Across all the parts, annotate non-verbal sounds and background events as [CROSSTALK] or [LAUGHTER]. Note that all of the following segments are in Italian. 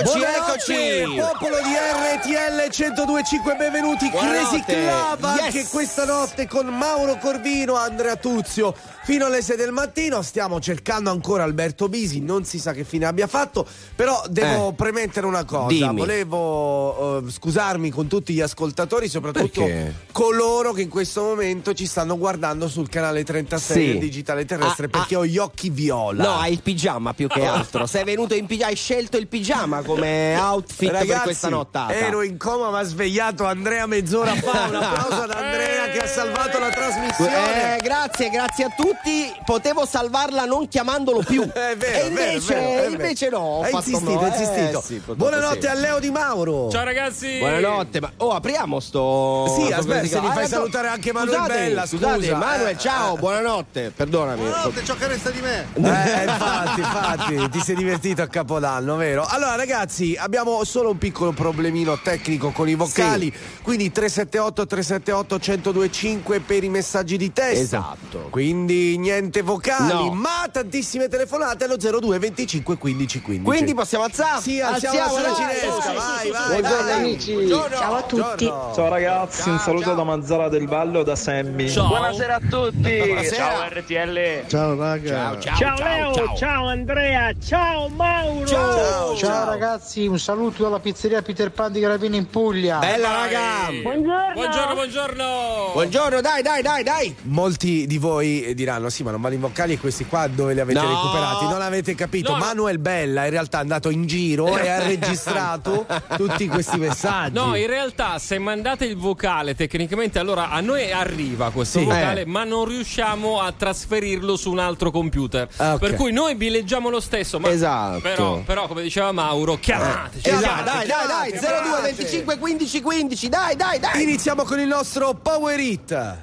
Eccoci, Buonanotte, eccoci. Popolo di RTL 1025, benvenuti. Buonanotte. Crazy Club anche Yes. questa notte con Mauro Corvino, Andrea Tuzio. Fino alle 6 del mattino stiamo cercando ancora Alberto Bisi, non si sa che fine abbia fatto, però devo Eh. premettere una cosa. Dimmi. Volevo eh, scusarmi con tutti gli ascoltatori, soprattutto Perché? coloro che in questo momento ci stanno guardando sul canale 36 Sì. del digitale terrestre Ah, perché ah. ho gli occhi viola. No, hai il pigiama più che [LAUGHS] altro. Sei venuto in pigiama, hai scelto il pigiama come outfit per Ragazzi, questa nottata. ero in coma ma ha svegliato Andrea mezz'ora fa. Un applauso ad Andrea che ha salvato la trasmissione. Eh, grazie, grazie a tutti. Potevo salvarla non chiamandolo più. [LAUGHS] È vero, e invece, vero, vero. invece no. Ho Hai fatto insistito, no. hai insistito. Eh, sì, Buonanotte sì. a Leo Di Mauro. Ciao ragazzi. Buonanotte, ma oh, apriamo sto. Sì, sto aspetta, se li Ah, fai no. salutare anche Manuel Scusate, Bella, Scusate, scusa. Manuel, Eh, ciao, eh. buonanotte. Perdonami. Buonanotte, ciò che resta di me. Eh, infatti, infatti, ti sei divertito a Capodanno, vero? Allora, ragazzi, abbiamo solo un piccolo problemino tecnico con i vocali. Quindi 378 378 1025 per i messaggi di testo. Esatto. Quindi niente vocali, No. ma tantissime telefonate allo 02 25 15 15. Quindi possiamo alzare? Sì, alziamo la cinesca, vai, vai. Buongiorno amici, ciao a tutti. Buongiorno. Ciao ragazzi, un saluto da Mazzara del Vallo da Sammy. Ciao. Buonasera a tutti. Buonasera. Ciao RTL. Ciao raga. Ciao, ciao, Ciao Leo, ciao, Andrea, ciao Mauro. Ciao, Ciao ragazzi, un saluto dalla pizzeria Peter Pan di Gravina in Puglia. Bella raga. Buongiorno. Buongiorno, buongiorno. Buongiorno, dai, dai, dai, dai. Molti di voi diranno: sì, ma non vanno in vocali e questi qua dove li avete No. recuperati? Non avete capito. No. Manuel Bella in realtà è andato in giro e ha registrato [LAUGHS] tutti questi messaggi. No, in realtà se mandate il vocale tecnicamente allora a noi arriva questo Sì. vocale Eh. ma non riusciamo a trasferirlo su un altro computer. Ah, ok. Per cui noi vi leggiamo lo stesso. Ma Esatto. Però, però, come diceva Mauro, chiamateci. Esatto, chiamateci. dai, dai, dai, chiamate, 02 25 15 15, dai, dai, dai. Iniziamo con il nostro Power Hit.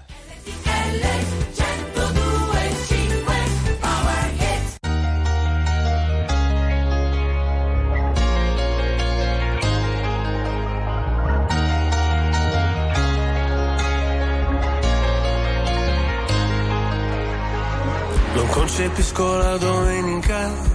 Non concepisco la domenica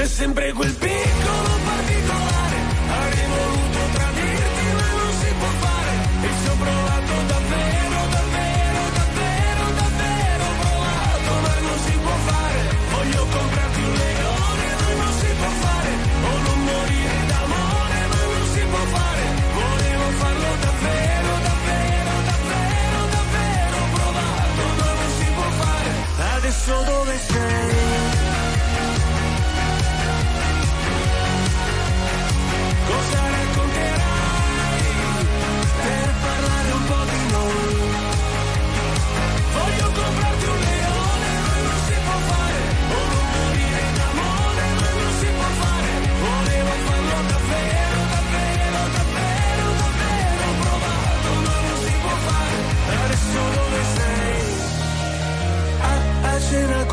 c'è sempre quel piccolo particolare, avrei voluto tradirti ma non si può fare, e ci ho provato davvero, davvero, davvero, davvero, provato ma non si può fare, voglio comprarti un leone ma non si può fare, o non morire d'amore ma non si può fare, volevo farlo davvero, davvero, davvero, davvero, provato ma non si può fare, adesso dove sei?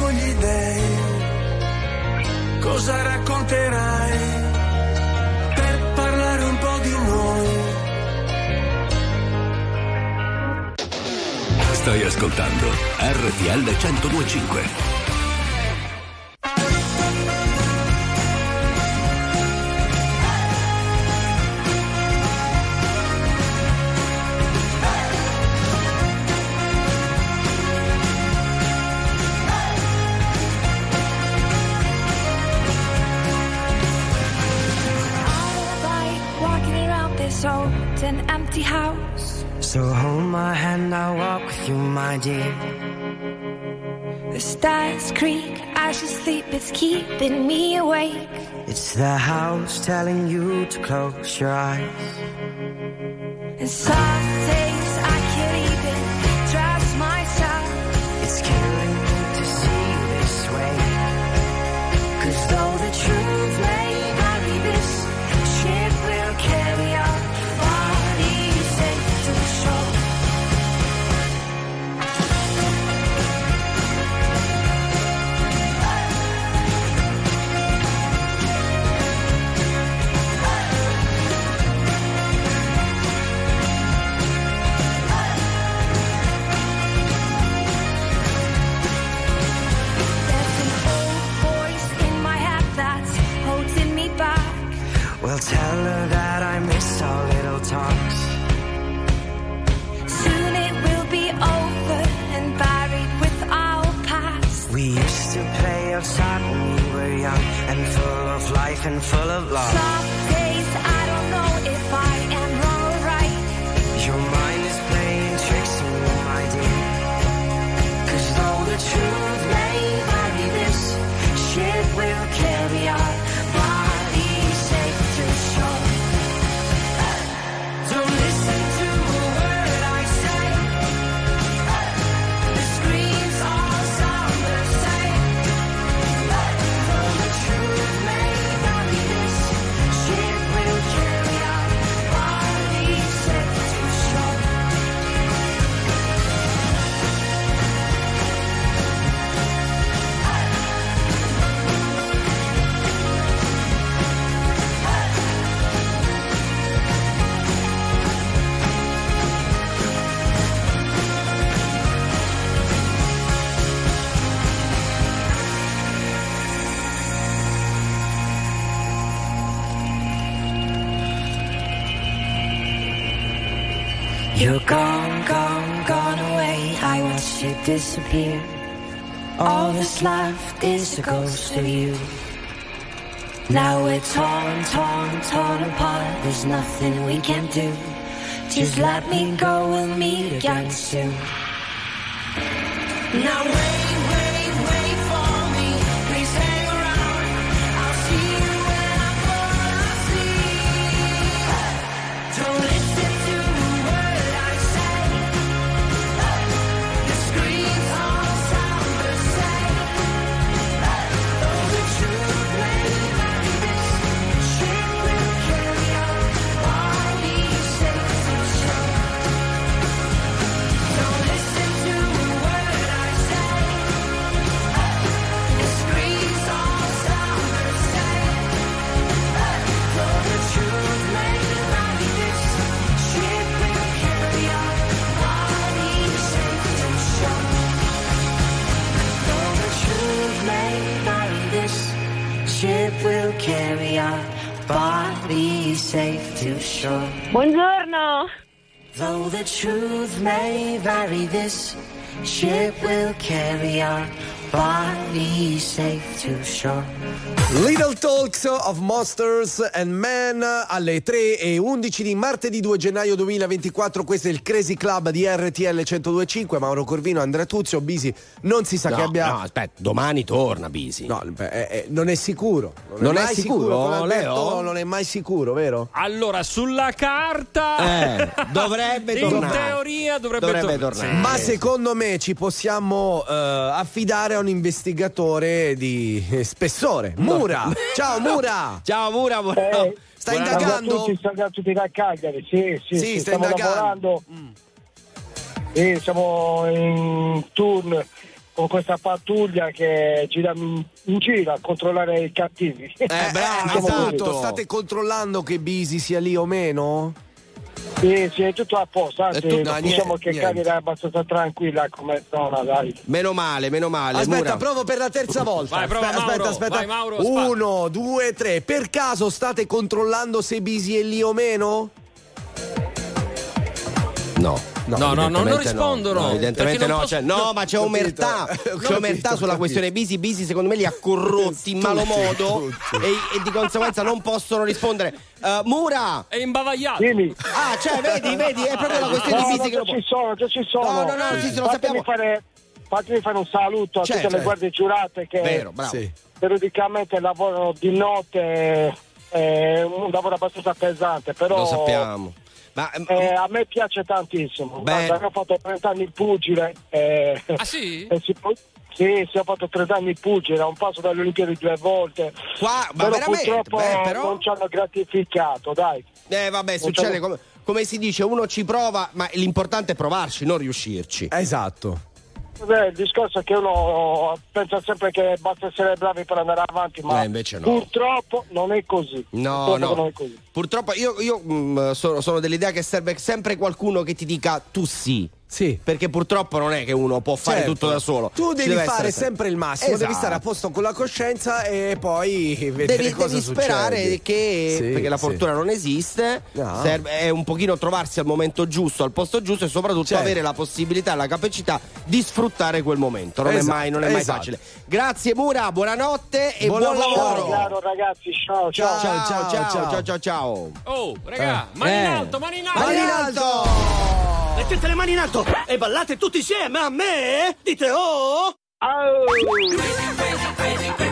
con gli dèi, cosa racconterai per parlare un po' di noi? Stai ascoltando RTL 1025. My dear. The stars creak as you sleep, it's keeping me awake. It's the house telling you to close your eyes. And a ghost of you. Now we're torn, torn, torn apart. There's nothing we can do. Just let me go, we'll meet again soon. Now wait, the truth may vary, this ship will carry our bodies safe to shore. Little Talks of Monsters and Men alle 3 e 11 di martedì 2 gennaio 2024. Questo è il Crazy Club di RTL 1025. Mauro Corvino, Andrea Tuzio, Bisi. Non si sa No, che abbia. no, aspetta, domani torna Bisi. No, beh, eh, eh, non è sicuro. Non è mai sicuro, Alberto Leo? Non è mai sicuro, vero? Allora, sulla carta. Eh, dovrebbe [LAUGHS] In tornare. teoria dovrebbe, Dovrebbe tor- tornare. Sì. Ma secondo me ci possiamo eh, affidare a un investigatore di eh, spessore. Mura! Ciao Mura! Ciao Mura, buona- Eh, Stai buona- Ciao a indagando? tutti, salve a tutti da Cagliari, sì, sì, Sì, sì, stai stiamo indagando. Mm. lavorando. Sì, siamo in turn con questa pattuglia che gira in in giro a controllare i cattivi. Eh, [LAUGHS] bravo, esatto. state controllando che Bisi sia lì o meno? Sì, sì, è tutto a posto, anzi, tutto- diciamo no, niente, che niente. Cagliari è abbastanza tranquilla come zona, dai. Meno male, meno male. Aspetta, Mura. provo per la terza volta. Vai, prova, aspetta, Mauro. aspetta, aspetta. Vai, Mauro. Uno, due, tre. Per caso state controllando se Bisi è lì o meno? No. No, no, no, non rispondono, No, evidentemente no, posso- cioè, no, ma c'è Capito, omertà. ho C'è capito, omertà sulla capito. questione Bisi. Bisi, secondo me, li ha corrotti in malo modo e, e di conseguenza non possono rispondere. Eh, Mura! È imbavagliato. Dimmi. Ah, cioè, vedi, vedi, è proprio la questione No, di no, Bisi che già lo può- ci sono, già ci sono. No, no, no, sì, sì, lo fatemi sappiamo. Fare, fatemi fare un saluto a Certo, tutte le certo. guardie giurate che Vero, bravo. Sì. periodicamente lavorano di notte, è un lavoro abbastanza pesante, però Lo sappiamo. Ma ehm, eh, a me piace tantissimo. Beh. Guarda, io ho fatto 30 anni il pugile. eh, Ah sì? [LAUGHS] e si può- sì, sì, ho fatto 30 anni il pugile, ho un passo dalle Olimpiadi due volte. qua, ma però veramente, purtroppo beh, però non ci hanno gratificato, dai. eh, vabbè, succede come, come si dice, uno ci prova, ma l'importante è provarci, non riuscirci. Esatto. Beh, il discorso è che uno pensa sempre che basta essere bravi per andare avanti, ma Eh, invece no. purtroppo non è così. No, Purtroppo no. non è così. Purtroppo io, io, mm, sono, sono dell'idea che serve sempre qualcuno che ti dica tu sì. Sì. Perché purtroppo non è che uno può fare Certo. tutto da solo. Tu devi fare sempre il massimo, devi Esatto. stare a posto con la coscienza e poi vedere Devi, cosa devi sperare succede. che, Sì, perché la sì. fortuna non esiste, No. serve- è un pochino trovarsi al momento giusto, al posto giusto e soprattutto Certo. avere la possibilità e la capacità di sfruttare quel momento. Non Esatto, è mai, non è mai esatto. facile. Grazie Mura, buonanotte e Buon buon, lavoro. lavoro. Chiaro, ragazzi, ciao, ciao. Ciao, ciao, Ciao, ciao, ciao. ciao, ciao, ciao. Oh, raga, mani in Eh. alto, mani in alto. Mani in alto! Mettete le mani in alto e ballate tutti insieme a me! Dite oh! parola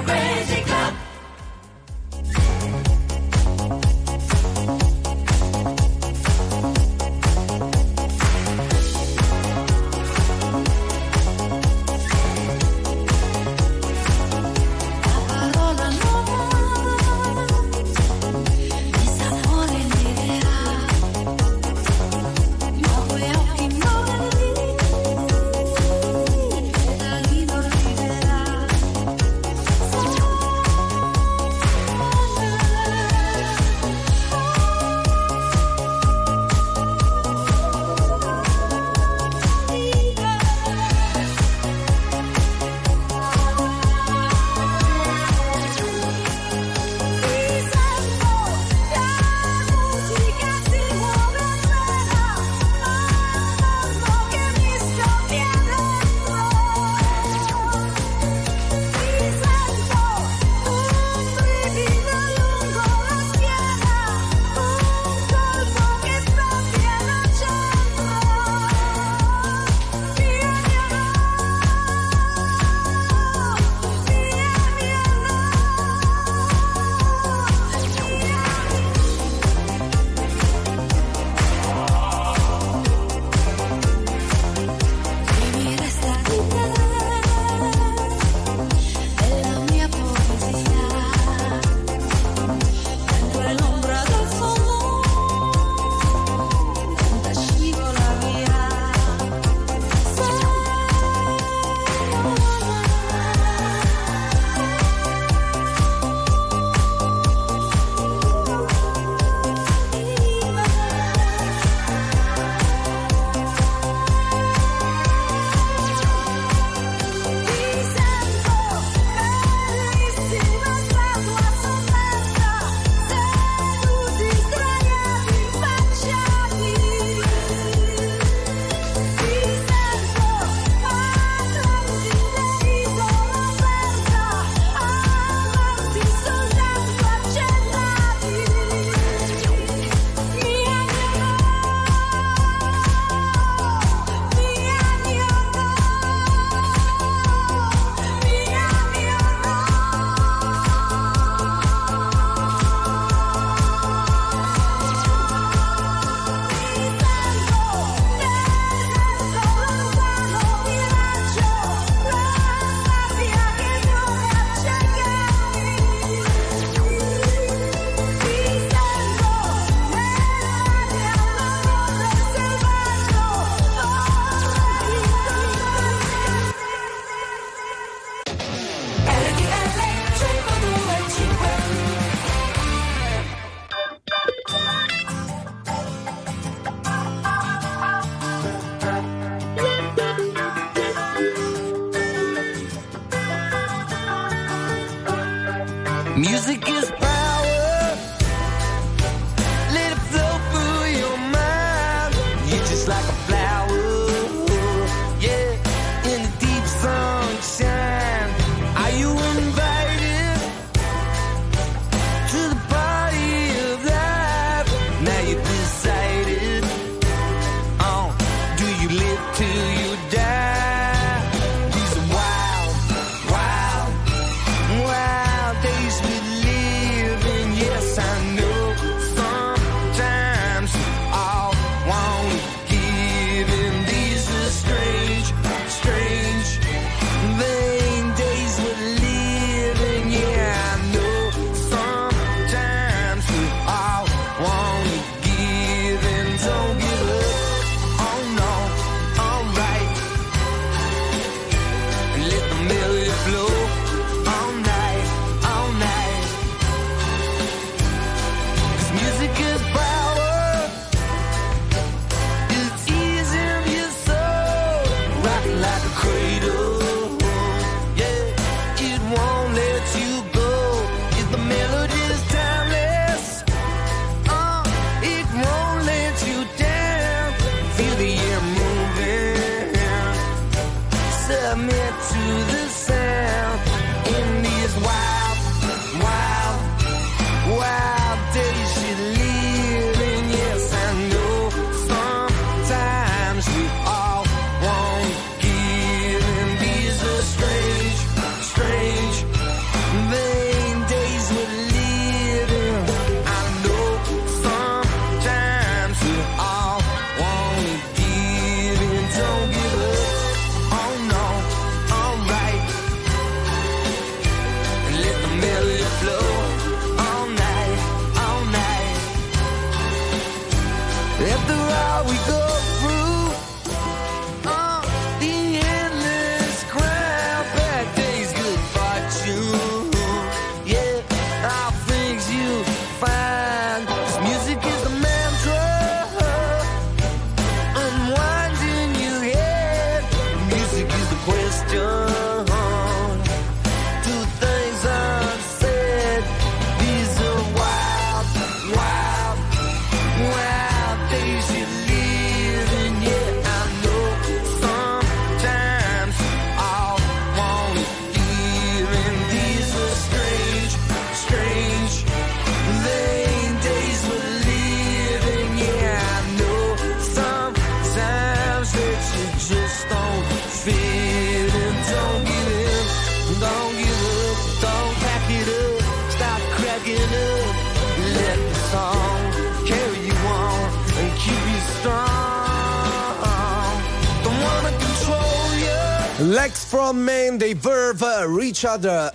reach other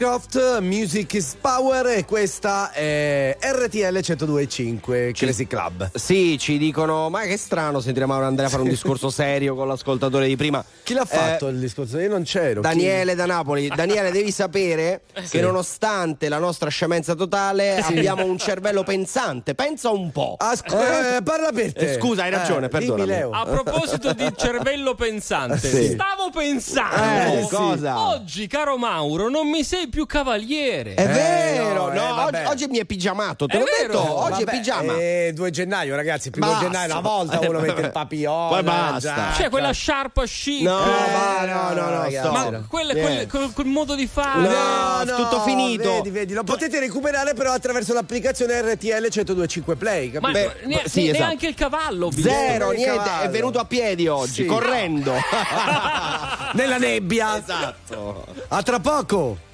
Ashcroft, Music is Power e questa è RTL 102.5 Crazy Club. Sì, ci dicono, ma che strano sentire Mauro Andrea fare un discorso serio con l'ascoltatore di prima. Chi l'ha fatto Eh, il discorso? Io non c'ero. Daniele da Napoli. Daniele, devi sapere [LAUGHS] Sì. che nonostante la nostra scemenza totale, Sì. abbiamo un cervello pensante. Pensa un po'. eh, parla per te. Eh, scusa, hai ragione, Eh, perdonami. A proposito di cervello pensante, Sì. stavo pensando. Eh, sì. cosa? Oggi, caro Mauro, non mi sei più cavaliere. È vero, no, no, eh, oggi, oggi mi è pigiamato. Te È l'ho vero. detto, oggi Vabbè, è pigiama. È 2 gennaio, ragazzi. Primo Basta. gennaio, una volta uno mette il papillon. Poi basta. già, C'è quella sciarpa chic. No, Eh, ma no, no, no, ragazzi. Ma quel, Eh. quel- quel- quel modo di fare. No, No, tutto finito. Vedi, vedi, lo potete recuperare però attraverso l'applicazione RTL 1025 Play, Ma capito? Beh, ne- sì, esatto. neanche il cavallo. Zero, niente, è venuto a piedi oggi, correndo. [LAUGHS] [LAUGHS] Nella nebbia. esatto. A tra poco.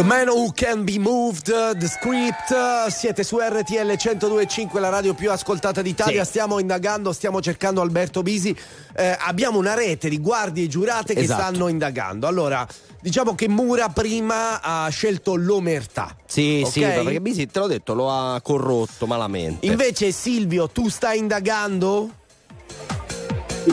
The Man Who Can Be Moved, The Script, siete su RTL 102.5, la radio più ascoltata d'Italia, Sì. stiamo indagando, stiamo cercando Alberto Bisi, Eh, abbiamo una rete di guardie giurate che Esatto. stanno indagando. Allora, diciamo che Mura prima ha scelto l'omertà. Sì, Ok? sì, perché Bisi, te l'ho detto, lo ha corrotto malamente. Invece Silvio, tu stai indagando?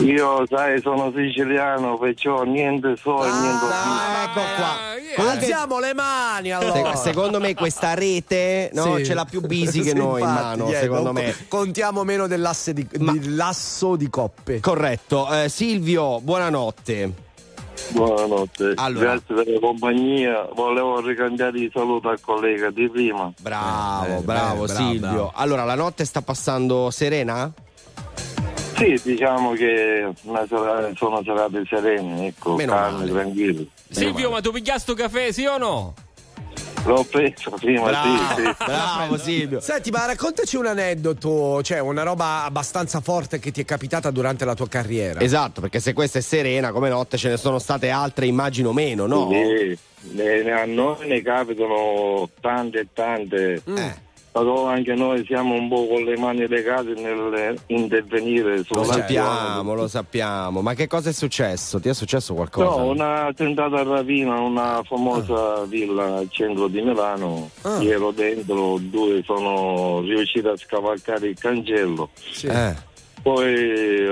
Io, sai, sono siciliano, perciò niente so e niente ho Ah, ecco qua. Comunque- Alziamo le mani allora. Se- secondo me questa rete no, Sì. ce l'ha più Bisi che [LAUGHS] Sì, noi in mano, niente, secondo me. co- Contiamo meno dell'asse di, di- lasso di coppe. Corretto. Eh, Silvio, buonanotte. Buonanotte, Allora. grazie della compagnia. Volevo ricambiare i saluti al collega di prima. Bravo, Eh, bravo beh, bravo, Silvio. bravo. Allora, la notte sta passando serena? Sì, diciamo che una sono serate serene, ecco, Meno calme, male. tranquille. Silvio, ma tu pigliato sto caffè, sì o no? L'ho preso prima, sì, sì. Bravo Silvio. Senti, ma raccontaci un aneddoto, cioè una roba abbastanza forte che ti è capitata durante la tua carriera. Esatto, perché se questa è serena come notte ce ne sono state altre, immagino meno, no? Sì, a noi ne capitano tante e tante. Eh. Però anche noi siamo un po' con le mani legate nel intervenire Lo sulla sappiamo, lo sappiamo. Ma che cosa è successo? Ti è successo qualcosa? No, una tentata rapina a una famosa villa al centro di Milano. Ah. Io ero dentro, due sono riusciti a scavalcare il cancello. Eh. Poi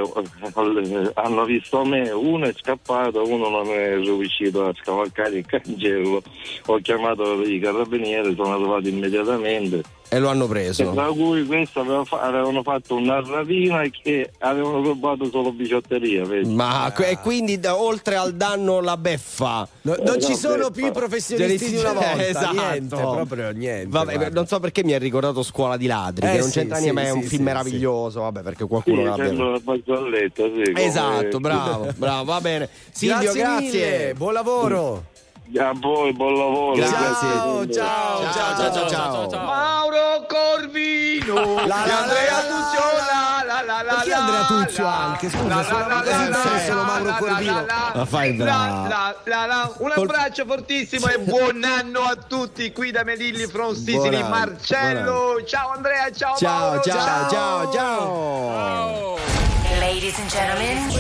hanno visto me, uno è scappato, uno non è riuscito a scavalcare il cancello. Ho chiamato i carabinieri, sono arrivati immediatamente. E lo hanno preso. tra cui questo aveva fa- avevano fatto una rapina che avevano rubato solo bigiotteria. vedi? Ma e quindi da- oltre al danno la beffa. No- non ci no, sono più i professionisti di una volta, Esatto. niente, proprio niente. Vabbè, non so perché mi ha ricordato Scuola di ladri, Eh, che non sì, c'entra sì, niente, ma è un sì, film sì, meraviglioso, vabbè, perché Sì, qualcuno l'abbia. sì. come- Esatto, bravo, bravo, va bene. Silvio, Grazie grazie. buon lavoro. A voi, buon lavoro. Grazie. Ciao, ciao, ciao, ciao, ciao, ciao. Mauro Corvino La, la, Andrea la, Tuccio la la la la Perché Andrea la, anche? Scusa, sono- la, Mauro Corvino. la, la, Ma fai bravo. la, la, la. Un abbraccio fortissimo e buon anno a tutti qui da Melilli from Sicily Marcello ciao Andrea ciao Ciao, Mauro ciao, ciao, ciao. Ladies and gentlemen.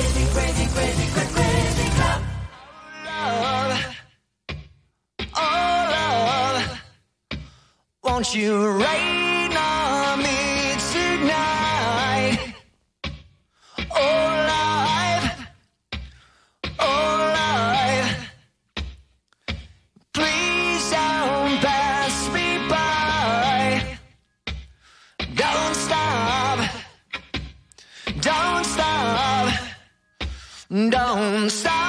Oh, won't you rain on me tonight? Oh, life, oh, life. Please don't pass me by. Don't stop, don't stop, don't stop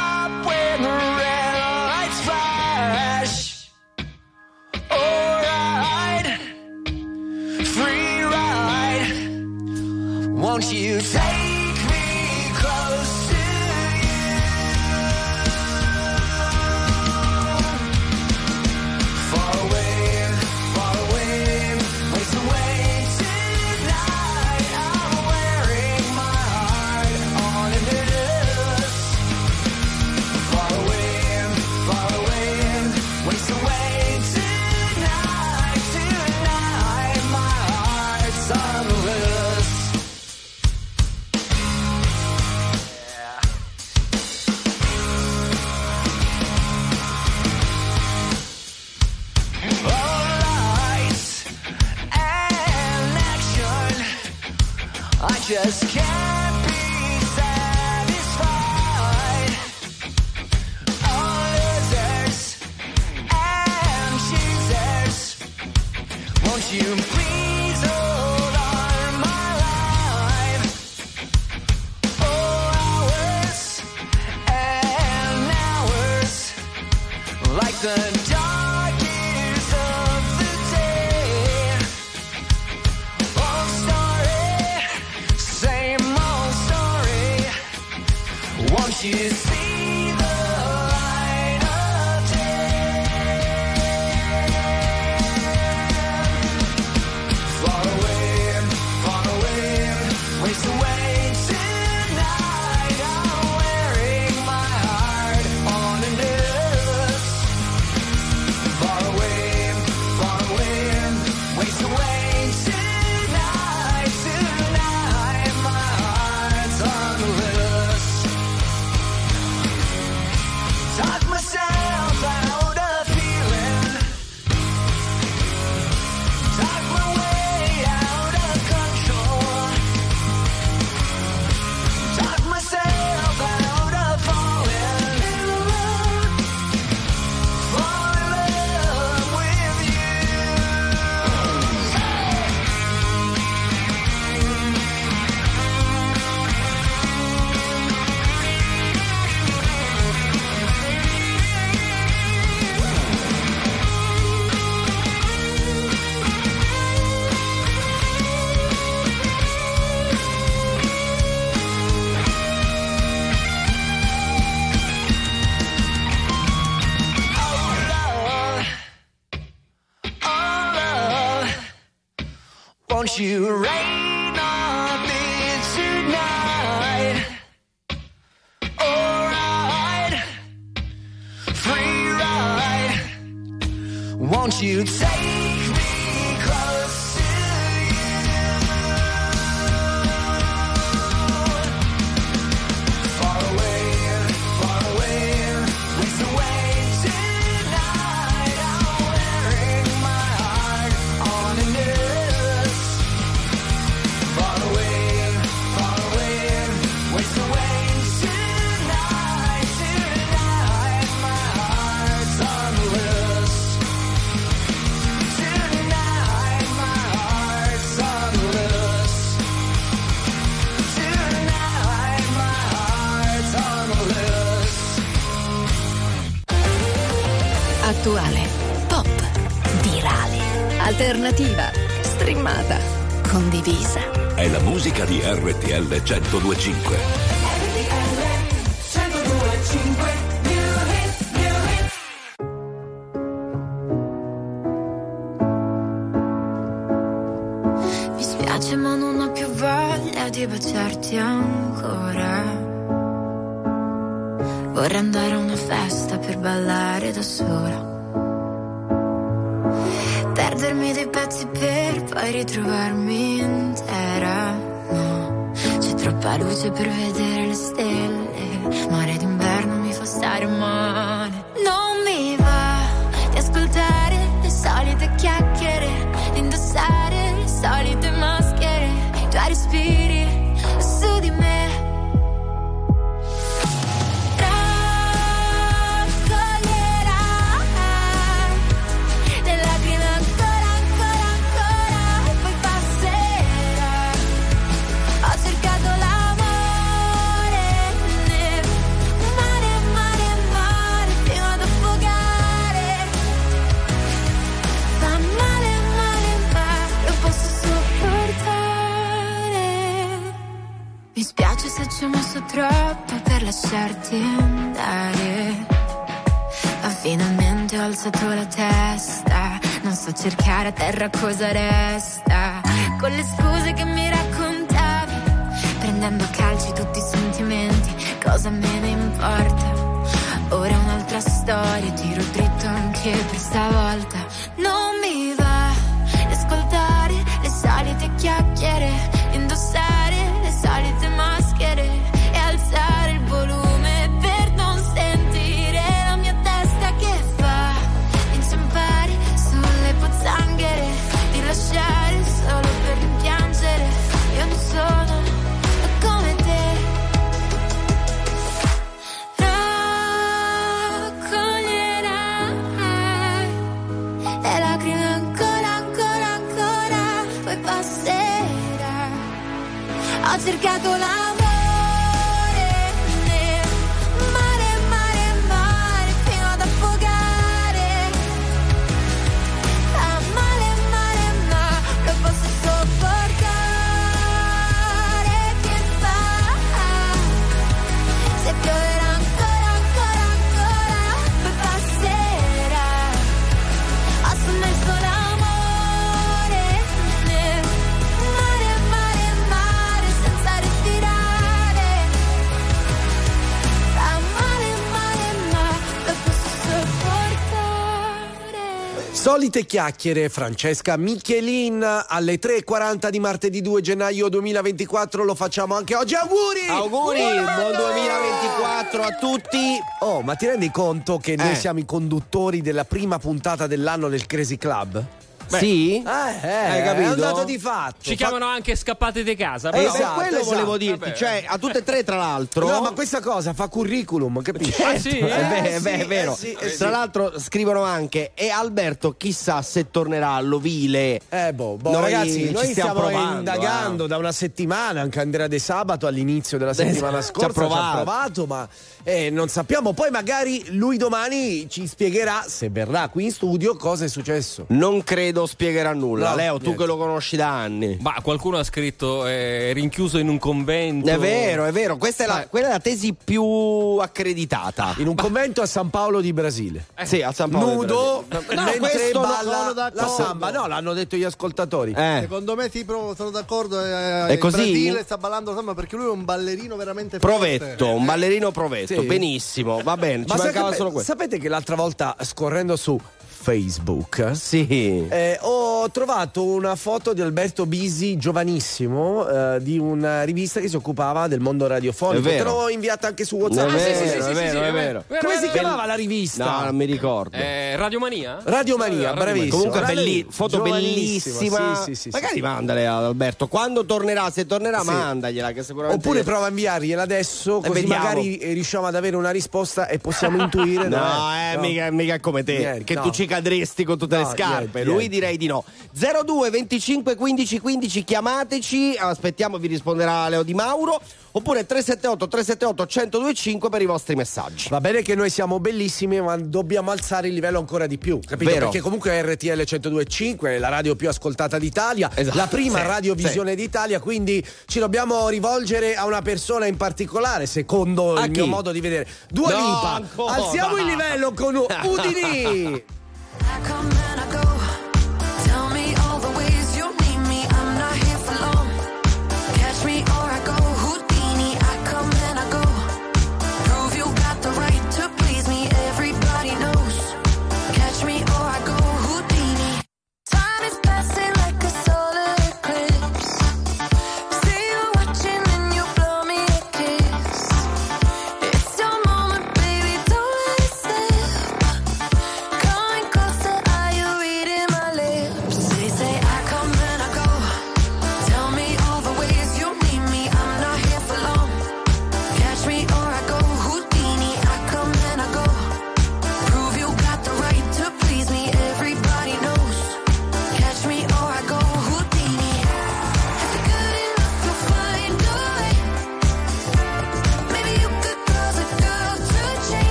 terra cosa re Solite chiacchiere, Francesca Michelin alle 3.40 di martedì 2 gennaio 2024, lo facciamo anche oggi, auguri! Auguri, buon, 2024 a tutti! Oh, ma ti rendi conto che eh. noi siamo i conduttori della prima puntata dell'anno del Crazy Club? Beh, sì? Eh, eh Hai capito? È un dato di fatto. Ci chiamano anche scappate di casa. Però. Eh, esatto, quello esatto. volevo dirti. Vabbè. Cioè, a tutte e tre, tra l'altro. No, ma questa cosa fa curriculum, capisci? Ah, sì, [LAUGHS] eh, eh, beh, è vero. Sì, tra l'altro, scrivono anche: E Alberto, chissà se tornerà all'ovile. Eh, boh, boh noi, ragazzi, noi stiamo, provando, indagando ah. da una settimana. Anche Andrea De Sabato all'inizio della [LAUGHS] settimana scorsa ci ha provato, provato ma non sappiamo. Poi magari lui domani ci spiegherà, se verrà qui in studio, cosa è successo. Non credo devo spiegare a nulla. No, Leo, tu niente. che lo conosci da anni. Ma qualcuno ha scritto eh, rinchiuso in un convento. È vero, è vero. Questa è la, quella è la tesi più accreditata. In un convento a San Paolo di Brasile. Sì, a San Paolo. Nudo. No, mentre balla la d'accordo. samba. No, l'hanno detto gli ascoltatori. Eh. Secondo me sì, però sono d'accordo. Eh, È così? Brasile sta ballando samba perché lui è un ballerino veramente forte. Provetto, un ballerino provetto. Sì. Benissimo, va bene. Ci Ma mancava sapete, solo questo. sapete che l'altra volta scorrendo su Facebook Sì. eh, ho trovato una foto di Alberto Bisi giovanissimo eh, di una rivista che si occupava del mondo radiofonico. Te l'ho inviata anche su WhatsApp. vero, Ah, sì, sì, sì, è sì, vero, sì, è sì, vero. Come si chiamava la rivista? No, non mi ricordo. Eh, Radiomania? Radiomania, Eh, bravissimo. Comunque belli- foto bellissima. sì, sì, sì, Magari sì. mandale ad Alberto. Quando tornerà, se tornerà, Sì. mandagliela. Che sicuramente. Oppure prova a inviargliela adesso, così vediamo. magari eh, riusciamo ad avere una risposta e possiamo [LAUGHS] intuire. No, dov'è. eh, Mica, mica come te, Niente, che no. tu ci cadresti con tutte No, le scarpe. niente, Lui niente. direi di no. 02 25 15 15, chiamateci. Aspettiamo, vi risponderà Leo Di Mauro. Oppure 378 378 1025 per i vostri messaggi. Va bene che noi siamo bellissimi, ma dobbiamo alzare il livello ancora di più, capito? Vero. Perché comunque RTL 1025 è la radio più ascoltata d'Italia, Esatto, la prima sì, radiovisione d'Italia, quindi ci dobbiamo rivolgere a una persona in particolare, secondo A il chi? mio modo di vedere. Dua No, Lipa. Alziamo il livello con [LAUGHS] Udini. I come and I go.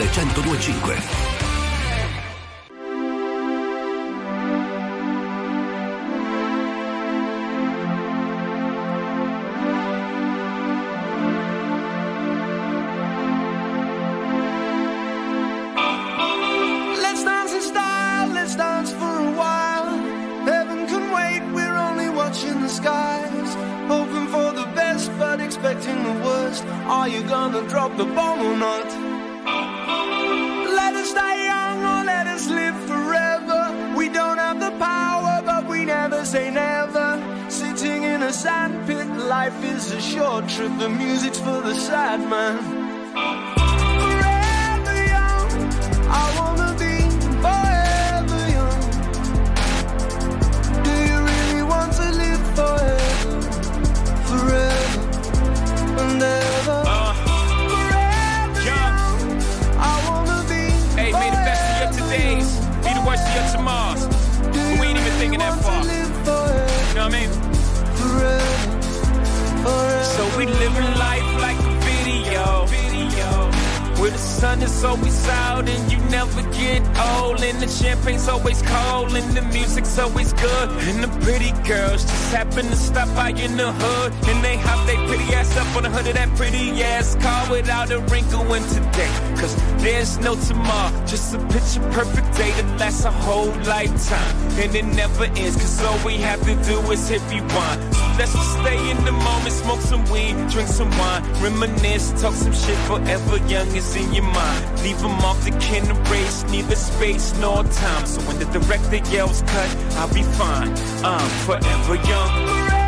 RTL 1025. sandpit. Life is a short trip. The music's for the sad man. Forever young, I want. Sun is always out and you never get old. And the champagne's always cold and the music's always good. And the pretty girls just happen to stop by in the hood. And they hop they pretty ass up on the hood of that pretty ass car without a wrinkle in today. Cause there's no tomorrow, just a picture perfect day that lasts a whole lifetime. And it never ends, cause all we have to do is hit rewind. Let's just stay in the moment, smoke some weed, drink some wine, reminisce, talk some shit forever young is in your mind. Leave them off the can erase, neither space nor time. So when the director yells cut, I'll be fine. I'm forever young.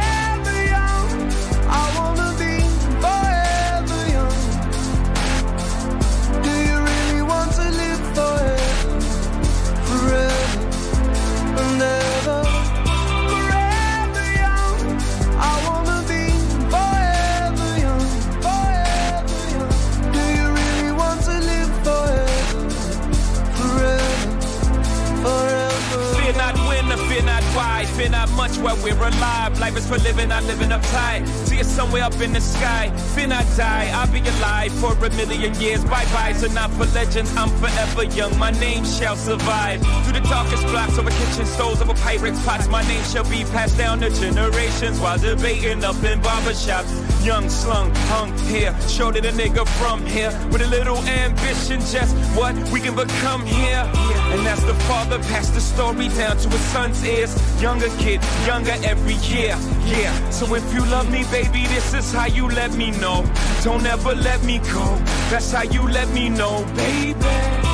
Fear not much while we're alive. Life is for living, not living uptight. See somewhere up in the sky. Fear not die. I'll be alive for a million years. Bye bye, so not for legends. I'm forever young. My name shall survive. Through the darkest blocks over kitchen stoves, over pirates' pots. My name shall be passed down to generations while debating up in barbershops. Young, slung, hung here. Showed it a nigga from here. With a little ambition, just what we can become here. And as the father passed the story down to his son's ears. Younger kid, younger every year. Yeah. So if you love me, baby, this is how you let me know. Don't ever let me go. That's how you let me know, baby.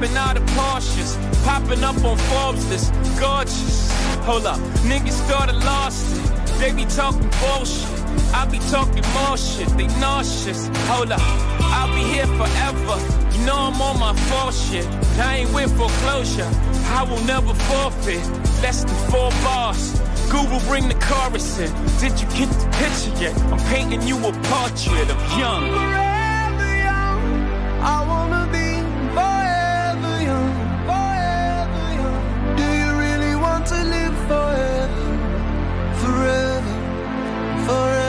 Hopping out of Porsches, popping up on Forbes list, gorgeous. Hold up, niggas started lost it. They be talking bullshit. I be talking more shit. They nauseous. Hold up, I'll be here forever. You know I'm on my full shit. I ain't with foreclosure. I will never forfeit. Less than four bars. Google bring the chorus in. Did you get the picture yet? I'm painting you a portrait of young. I wanna be Forever young.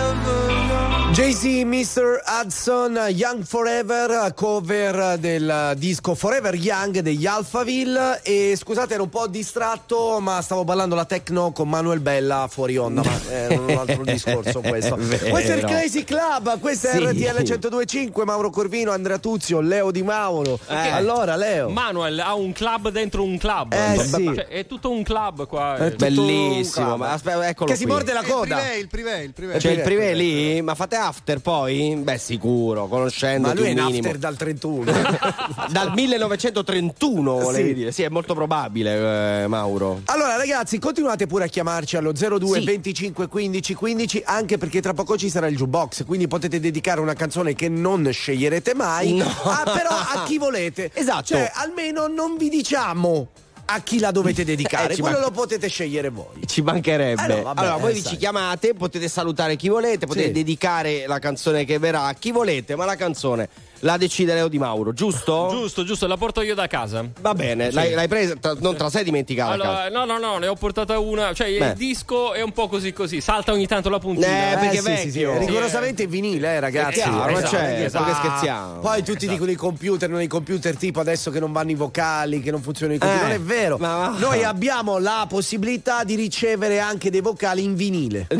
Jay-Z, Mr. Hudson, Young Forever, cover del disco Forever Young degli Alphaville. E scusate, ero un po' distratto, ma stavo ballando la techno con Manuel Bella fuori onda. Ma è un altro discorso [LAUGHS] questo. È questo è il. Crazy Club, questo è Sì. RTL 1025, Mauro Corvino, Andrea Tuzio, Leo Di Mauro. Eh. Allora, Leo. Manuel ha un club dentro un club. Eh, Cioè, sì. cioè, è tutto un club qua. È Bellissimo, club. ma aspetta, eccolo Che si qui. morde la coda. Il privé, il privé. C'è il privé lì? Ma fate after poi? Beh, sicuro, conoscendo Ma lui è un minimo. after dal 31. [LAUGHS] Dal 1931, volevi Sì. dire. Sì, è molto probabile, eh, Mauro. Allora ragazzi continuate pure a chiamarci allo 02 Sì. 25 15 15 anche perché tra poco ci sarà il jukebox quindi potete dedicare una canzone che non sceglierete mai No. ah, però a chi volete [LAUGHS] Esatto. cioè almeno non vi diciamo a chi la dovete [LAUGHS] dedicare Eh, quello man- lo potete scegliere voi Ci mancherebbe. Eh no, vabbè, allora, voi eh, vi sai. ci chiamate, potete salutare chi volete, potete Sì. dedicare la canzone che verrà a chi volete, ma la canzone la decide Leo Di Mauro, giusto? Giusto, giusto, la porto io da casa. Va bene, Sì. l'hai, l'hai presa, tra- non te la sei dimenticata. Allora, no, no, no, ne ho portata una. Cioè, Beh. il disco è un po' così così. Salta ogni tanto la puntina. Eh, perché sì, è sì, sì, vecchio. rigorosamente in vinile eh, ragazzi È chiaro, Esatto, certo, esatto. che scherziamo. poi tutti dicono i computer non i computer tipo adesso che non vanno i vocali che non funzionano i computer Eh, non è vero ma noi abbiamo la possibilità di ricevere anche dei vocali in vinile [LAUGHS]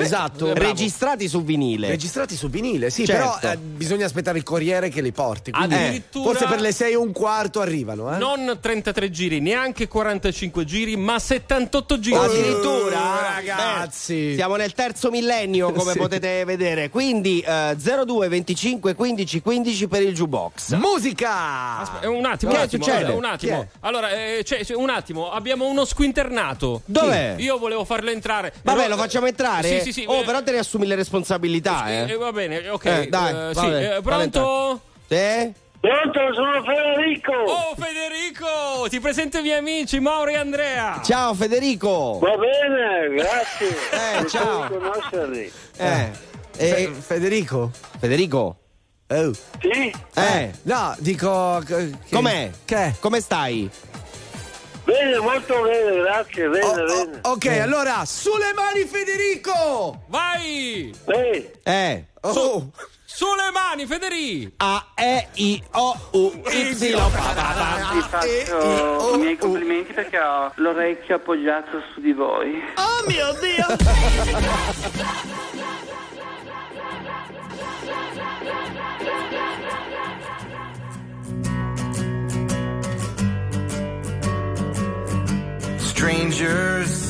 Esatto. Registrati su vinile. Registrati su vinile, sì, Certo. però eh, bisogna aspettare il corriere che li porti. Addirittura- Forse per le 6 e un quarto arrivano, eh? Non 33 giri, neanche 45 giri, ma 78 giri. Addirittura, ragazzi. Beh, siamo nel terzo millennio, [LAUGHS] come Sì. potete vedere. Quindi eh, 02 25 15 15 per il jukebox. Eh, Musica! Un attimo, Che un attimo, succede? allora, un attimo. Allora, eh, c'è- c'è un attimo, abbiamo uno squinternato. Dov'è? Io volevo farlo entrare. Vabbè, Però- lo facciamo entrare? Sì, sì, sì. Oh, eh, però te ne assumi le responsabilità, eh, eh. va bene, ok. Eh, dai, eh, sì, eh, fallo pronto? Sì? Pronto, sono Federico. Oh, Federico! Ti presento i miei amici, Mauro e Andrea. Ciao Federico. Va bene, grazie. [LAUGHS] Eh, ciao. Conoscerli. Eh, Fe- Federico? Federico? Oh. Sì, Eh, No, dico. che- com'è? Che? Come stai? bene, molto bene, grazie, bene, Oh, bene. oh, ok, allora, sulle mani Federico! Vai! Sì. Eh. Oh, Sulle mani, Federico! A, E, I, O, U, Y. Vi faccio i miei complimenti perché ho l'orecchio appoggiato su di voi. Oh mio Dio! Strangers,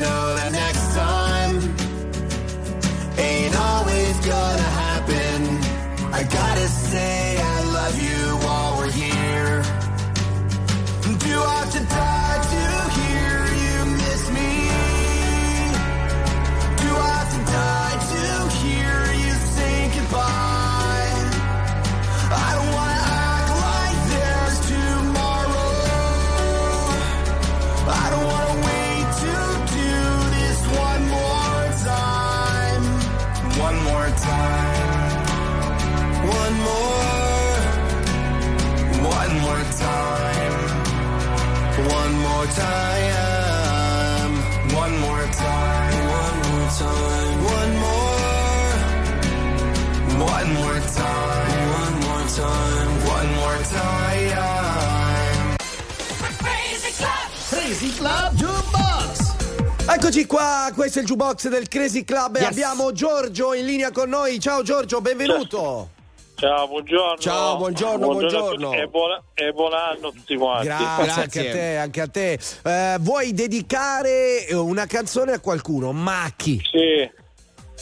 know time. One more time. One more time. One more. One more time. One more time. One more time. Crazy Club Jukebox! Eccoci qua, questo è il jukebox del Crazy Club e Yes. abbiamo Giorgio in linea con noi. Ciao Giorgio, benvenuto. Ciao, buongiorno. Ciao, buongiorno, buongiorno. tutti E, buona- e buon anno a tutti quanti. Grazie, Grazie. anche a te, anche a te. Eh, vuoi dedicare una canzone a qualcuno? Ma a chi? Sì.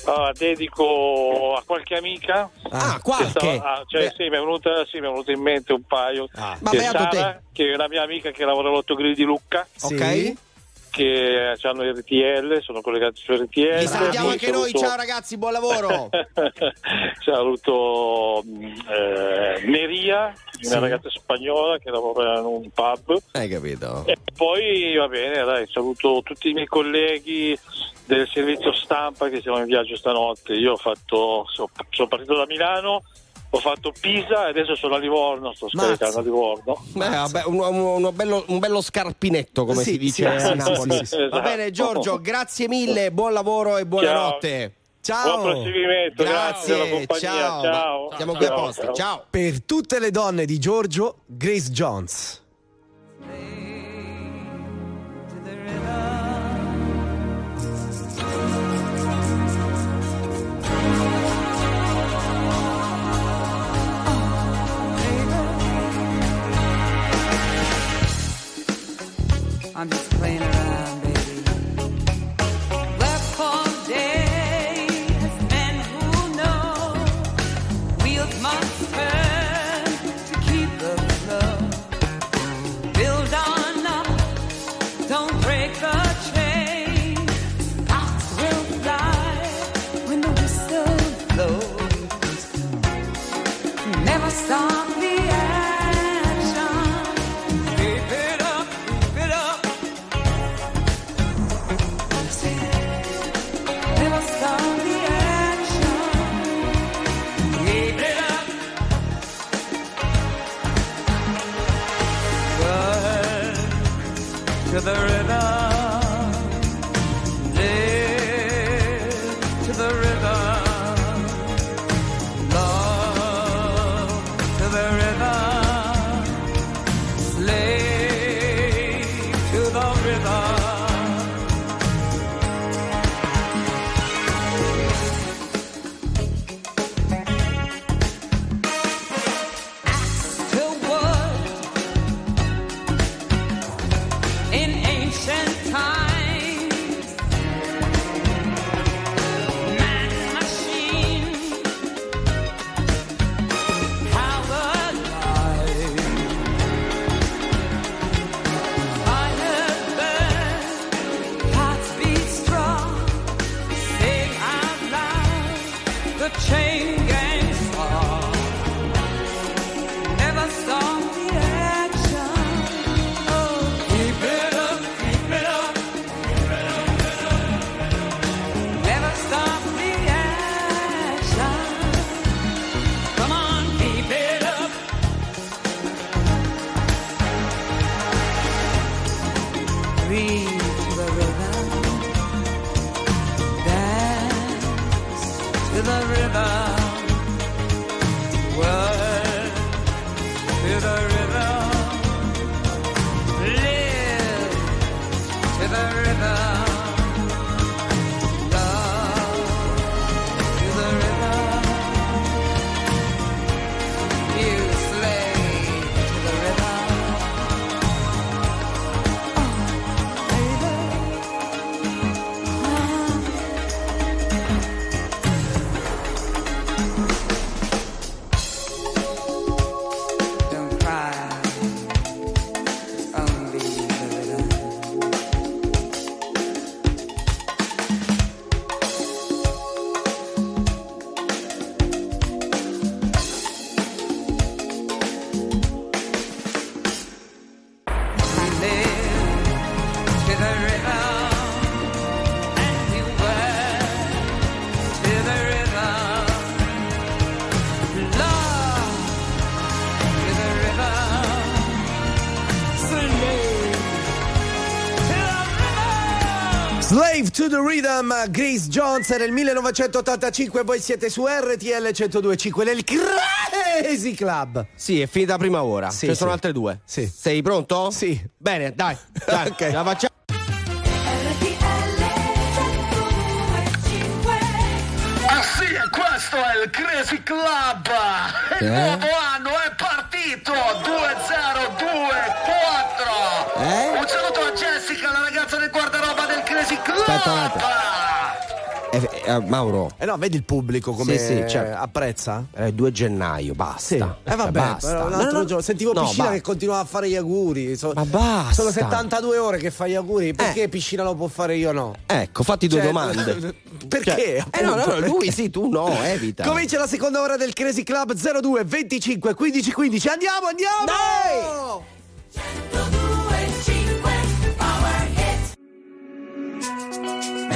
Allora, dedico a qualche amica. Ah, Che qualche. stava- ah, cioè, sì, mi è, venuta, sì, mi è venuto in mente un paio. Ma Che Sara, te. che è una mia amica che lavora all'Ottogrill di Lucca, Ok? Che hanno RTL, sono collegati su RTL. Vi salutiamo anche noi, saluto- ciao ragazzi, buon lavoro. [LAUGHS] Saluto eh, Neria, una Sì. ragazza spagnola che lavora in un pub. Hai capito? E poi va bene, dai, saluto tutti i miei colleghi del servizio stampa che siamo in viaggio stanotte. Io ho fatto, so- sono partito da Milano ho fatto Pisa e adesso sono a Livorno, sto scaricando a Livorno. Beh, vabbè, un, un- bello, un bello scarpinetto, come Sì, si dice sì, a Napoli. sì, sì, Va esatto. bene, Giorgio, [LAUGHS] grazie mille, buon lavoro e buonanotte. Ciao. Buon proseguimento, grazie compagnia. ciao. Ciao. Siamo qui a Ciao, posto. ciao. Ciao. Per tutte le donne di Giorgio, Grace Jones. I'm just playing around, to the rhythm. Grace Jones era il 1985, voi siete su RTL 1025 nel Crazy Club. Sì, è finita la prima ora. Sì, Ce ne sono sì. altre due. Sì. Sei pronto? Sì. Bene, dai. dai Ok. La facciamo. Ah sì, questo è il Crazy Club! Eh? nuovo anno è partito! 2024! Eh? Un saluto a Jessica, la ragazza del guardaroba del Aspetta un attimo. Eh, eh, Mauro. Eh no, vedi il pubblico come Sì, sì, certo. apprezza? Era il 2 gennaio, basta. Sì. Eh vabbè, basta. però No, l'altro no, no. giorno sentivo No, Piscina ba- che continuava a fare gli auguri. So- Ma basta. Sono 72 ore che fa gli auguri. Perché Piscina lo può fare io no? Ecco, fatti due Cioè, domande. [LAUGHS] Perché? Eh no, no, lui sì, tu no, evita. Comincia la seconda ora del Crazy Club 02 25 15 15. Andiamo, andiamo!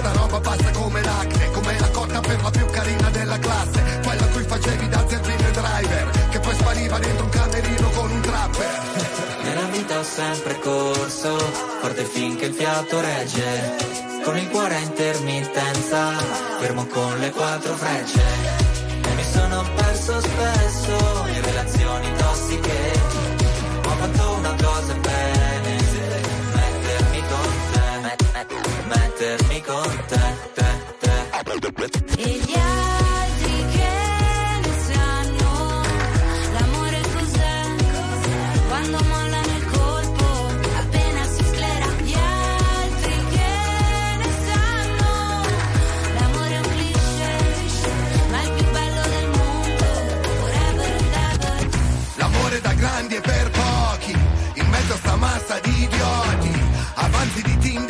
sta roba passa come l'acne Come la cotta per la più carina della classe Quella a cui facevi da zerbino driver Che poi spariva dentro un camerino con un trapper Nella vita ho sempre corso, forte finché il fiato regge. Con il cuore a intermittenza, fermo con le quattro frecce. E mi sono perso spesso in relazioni tossiche. Ho fatto una cosa mettermi con te, te, te. E gli altri che ne sanno l'amore cos'è? Quando mollano il colpo, appena si sclera. Gli altri che ne sanno l'amore è un cliché, ma è il più bello del mondo. Forever and ever. L'amore da grandi e per pochi In mezzo a sta massa di idioti Avanti di Tinder,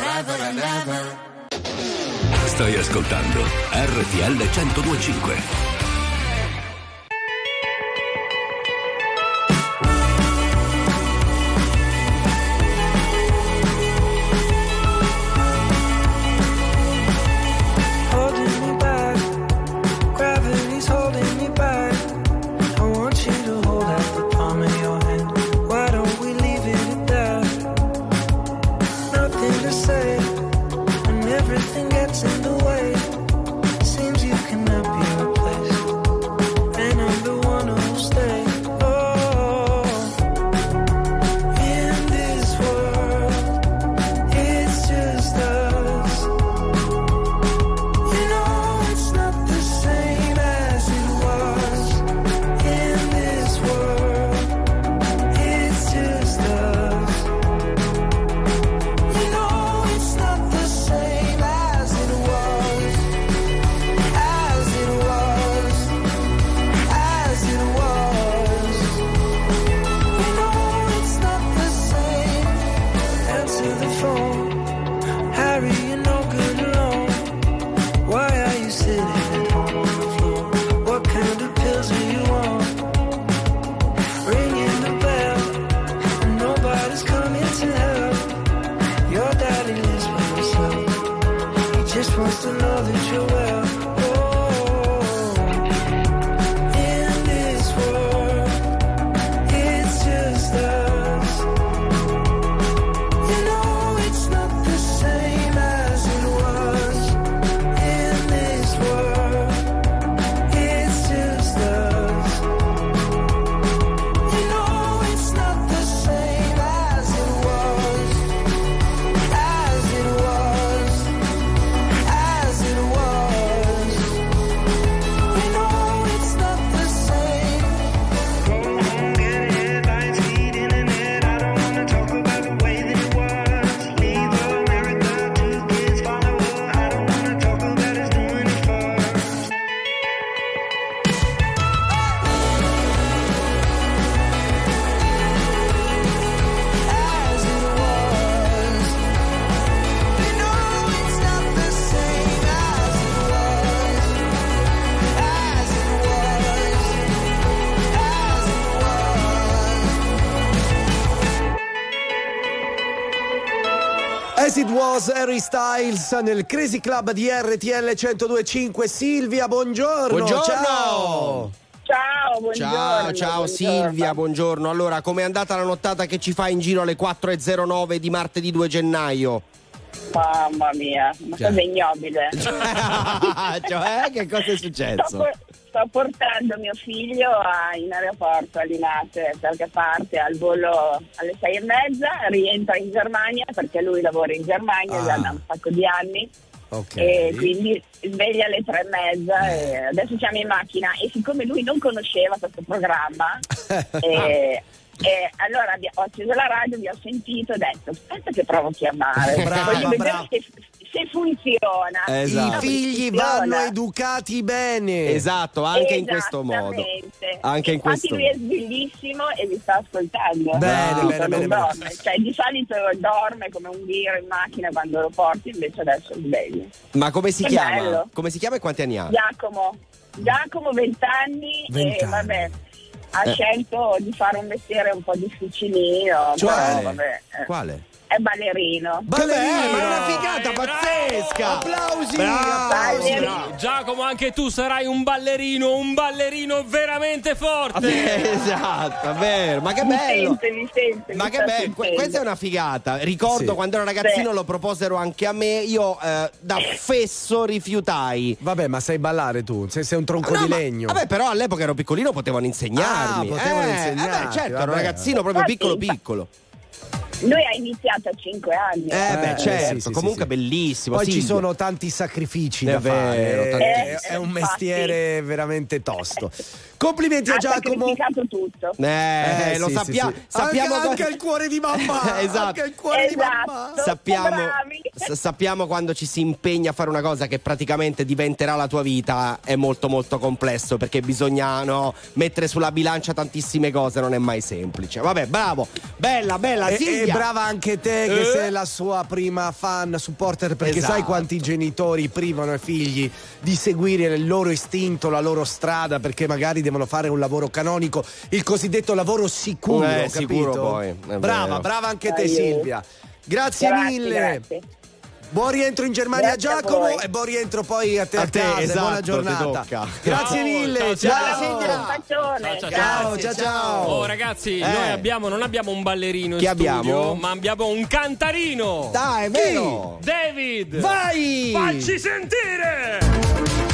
forever and ever. Stai ascoltando RTL 1025. Was Harry Styles nel Crazy Club di RTL 1025. Silvia, buongiorno. Buongiorno. Ciao. Ciao, buongiorno. Ciao, ciao buongiorno. Silvia, buongiorno. Allora, com'è andata la nottata che ci fa in giro alle 4.09 di martedì 2 gennaio? Mamma mia, una Cioè. cosa ignobile. [LAUGHS] cioè, che cosa è Sto, successo? por- sto portando mio figlio a- in aeroporto a Linate perché parte al volo alle sei e mezza, rientra in Germania perché lui lavora in Germania Ah. da un sacco di anni. Ok. E quindi sveglia alle tre e mezza e adesso siamo in macchina e siccome lui non conosceva questo programma [LAUGHS] e, e allora ho acceso la radio, vi ho sentito e ho detto aspetta che provo a chiamare Brava, brava. se, se funziona Esatto. I figli Funziona. vanno educati bene. Esatto, anche in questo modo. Anche in Infatti questo lui è bellissimo e vi sta ascoltando. Bene, bene, bene, bene. Cioè, di solito dorme come un ghiro in macchina quando lo porti, invece adesso è sveglio. Ma come si Che chiama? bello. Come si chiama e quanti anni ha? Giacomo, Giacomo 20 anni e 20 anni. vabbè, ha Eh. scelto di fare un mestiere un po' difficilino, Cioè? però vabbè, eh, Quale? È ballerino. Ballerino! Ma è una figata Eh, bravo! pazzesca! Applausi! Bravo! Ballerino. Bravo. Giacomo, anche tu sarai un ballerino, un ballerino veramente forte. Esatto, è vero, ma che Mi bello! sente, mi sente, Ma mi che bello, que- questa è una figata. Ricordo Sì. quando ero ragazzino Sì. lo proposero anche a me. Io eh, da fesso rifiutai. Vabbè, ma sai ballare tu? Se sei un tronco No, di ma- legno. Vabbè, però all'epoca ero piccolino, potevano insegnarmi. Ah, potevano Eh, insegnarti, eh beh, certo, ero un vabbè. ragazzino proprio Infatti, piccolo piccolo. Lui ha iniziato a 5 anni. Eh, beh, Eh, certo, sì, sì, comunque sì, sì. bellissimo. Poi ci Silvia. sono tanti sacrifici È da vero, fare. Eh, è un infatti. mestiere veramente tosto. Complimenti a ha Giacomo. sacrificato tutto. Eh, Eh, lo sappiamo. sì, sì. Sappiamo anche, anche il cuore di mamma. [LAUGHS] Esatto. Anche il cuore di mamma. Esatto. Sappiamo, s- sappiamo quando ci si impegna a fare una cosa che praticamente diventerà la tua vita è molto molto complesso perché bisogna no, mettere sulla bilancia tantissime cose, non è mai semplice. Vabbè, bravo, bella, bella E, e Brava anche te che Eh? sei la sua prima fan supporter perché Esatto. sai quanti genitori privano i figli di seguire il loro istinto, la loro strada perché magari devono fare un lavoro canonico, il cosiddetto lavoro sicuro, Eh, capito? sicuro poi, è brava, vero. brava anche te. Silvia. Grazie, Grazie, mille. grazie. Buon rientro in Germania Grazie Giacomo e buon rientro poi a te a, A te, casa. e esatto, Buona ti giornata. tocca. Grazie Ciao, mille. ciao, Ciao, ciao. Ciao, ciao, Ciao, ciao. Oh ragazzi, Eh. noi abbiamo, non abbiamo un ballerino in Chi studio, abbiamo? ma abbiamo un cantarino. Dai, è vero. David! Vai! Facci sentire!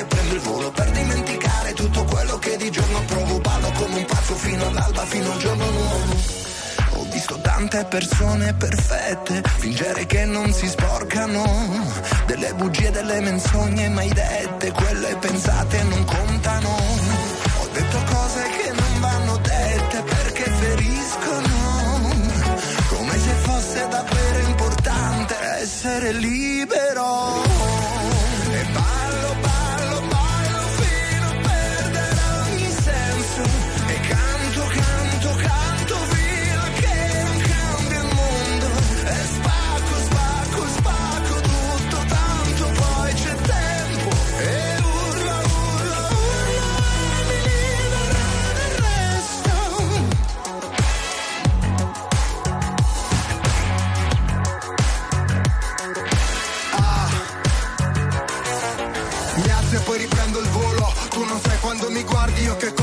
Chiudo gli occhi e prendo il volo Per dimenticare tutto quello che di giorno provo Ballo come un pazzo fino all'alba, fino al giorno nuovo ho visto tante persone perfette fingere che non si sporcano delle bugie, delle menzogne mai dette, quelle pensate non contano. Ho detto cose che non vanno dette perché feriscono, come se fosse davvero importante essere libero.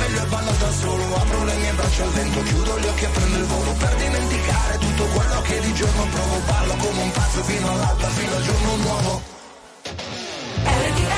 E ballo da solo Apro le mie braccia al vento, chiudo gli occhi e prendo il volo. Per dimenticare tutto quello che di giorno provo Ballo come un pazzo fino all'alba, fino al giorno nuovo. Nobody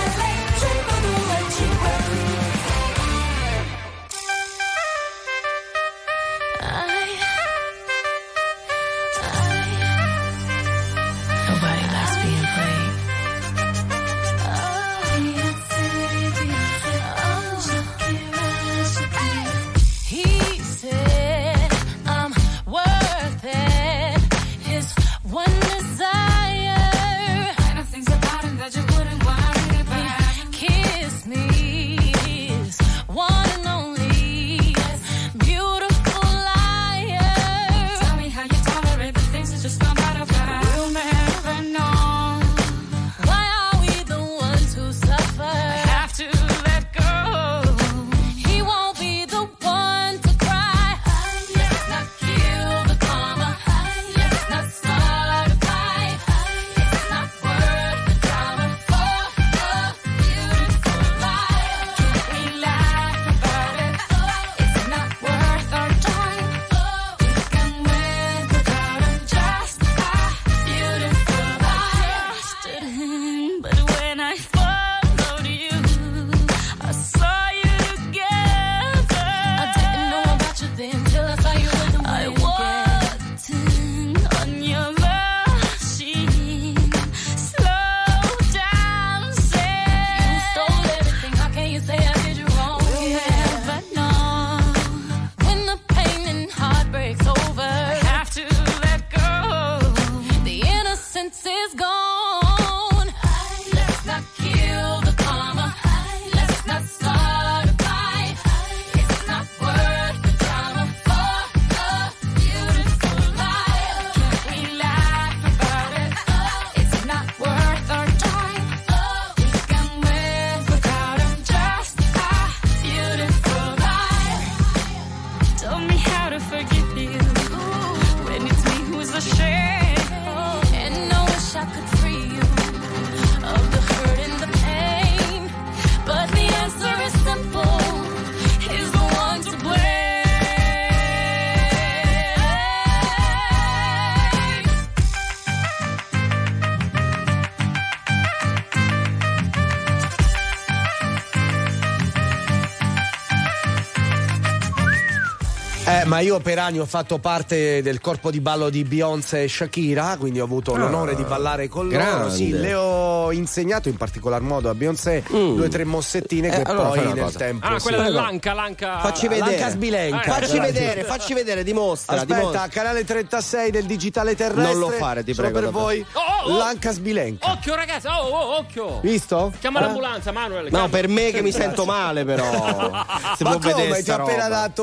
ma io per anni ho fatto parte del corpo di ballo di Beyoncé e Shakira, quindi ho avuto l'onore di ballare con loro. grande. Sì, le ho insegnato in particolar modo a Beyoncé due o tre mossettine Eh, che allora poi nel cosa. tempo. Ah, quella sì. dell'anca, l'anca. Facci vedere. L'anca sbilenca. Facci Quella- vedere, facci vedere, dimostra. Aspetta, dimostra. canale 36 del digitale terrestre. Non lo fare, ti Solo prego, per davvero. voi. Oh, oh, oh. L'anca sbilenca. Occhio, ragazzi, oh, oh, occhio. Visto? Chiama Eh? l'ambulanza, Manuel. No, chiama. per me che mi sento male, però. [LAUGHS] Se Ma può vedere come? Ti sta ho appena dato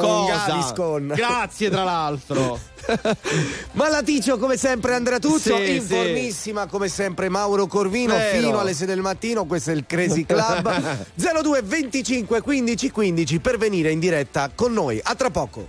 Cosa? Gaviscon. Grazie, tra l'altro. [LAUGHS] Ma Laticcio come sempre Andrea Tuzzo, Sì, informissima come sempre Mauro Corvino Vero. fino alle 6 del mattino, questo è il Crazy Club 02 25 15 15 per venire in diretta con noi. A tra poco.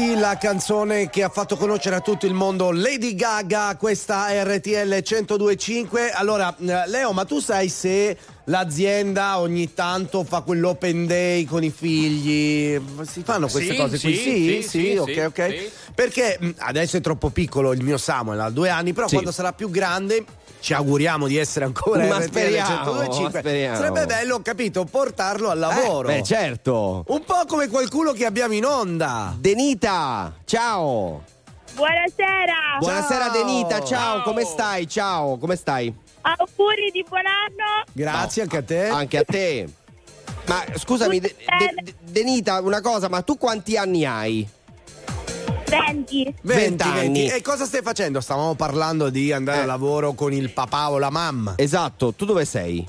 Crazy, la canzone che ha fatto conoscere a tutto il mondo Lady Gaga, questa RTL 1025. Allora, eh, Leo, ma tu sai se l'azienda ogni tanto fa quell'open day con i figli. Si fanno queste sì, cose qui? Sì, sì, sì, sì ok, ok. Perché mm, adesso è troppo piccolo il mio Samuel, ha due anni, però quando sarà più grande ci auguriamo di essere ancora Ma speriamo, 102.5. ma speriamo. Sarebbe bello, ho capito, portarlo al lavoro. Beh, certo. Un po' come qualcuno che abbiamo in onda. Denita, ciao. Buonasera. Buonasera Denita, ciao, come stai? Ciao, come stai? Auguri di buon anno. Grazie anche a te. Anche a te. Ma scusami, De- De- De- Denita, una cosa, ma tu quanti anni hai? 20. 20 anni. 20. E cosa stai facendo? Stavamo parlando di andare Eh. a lavoro con il papà o la mamma. Esatto, tu dove sei?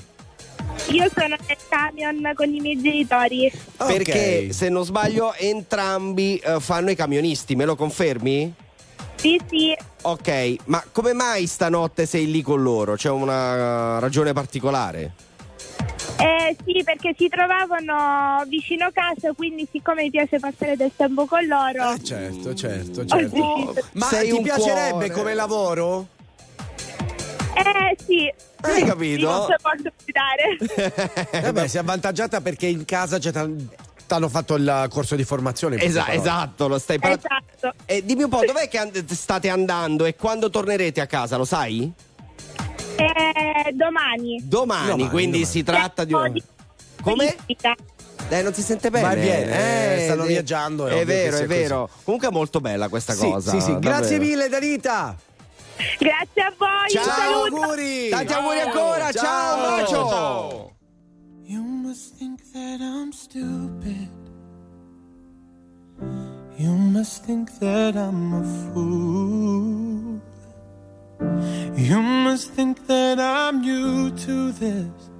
Io sono nel camion con i miei genitori. Perché se non sbaglio entrambi eh, fanno i camionisti, me lo confermi? Sì, sì. Ok, ma come mai stanotte sei lì con loro? C'è una ragione particolare? Eh, sì, perché si trovavano vicino casa, quindi siccome mi piace passare del tempo con loro. Certo, certo, Ho certo. deciso. Ma Sei ti piacerebbe cuore. come lavoro? Eh sì. Hai capito? Sì, posso ospitare. Vabbè, sei avvantaggiata perché in casa c'è tan- t'hanno fatto il corso di formazione. Esa- esatto, lo stai parlando. esatto. E dimmi un po', dov'è che and- state andando e quando tornerete a casa, lo sai? Eh, domani. Domani, Domani, quindi domani. si tratta di una... Come? Eh, non si sente bene. Vai e viene, eh, stanno sì. viaggiando, è È vero, è vero. Comunque è molto bella questa Sì, cosa. sì, sì. Grazie davvero. mille, Danita. Grazie a voi. Ciao, un auguri. Tanti auguri ancora, ciao, un bacio. You must think that I'm stupid. You must think that I'm a fool. You must think that I'm new to this.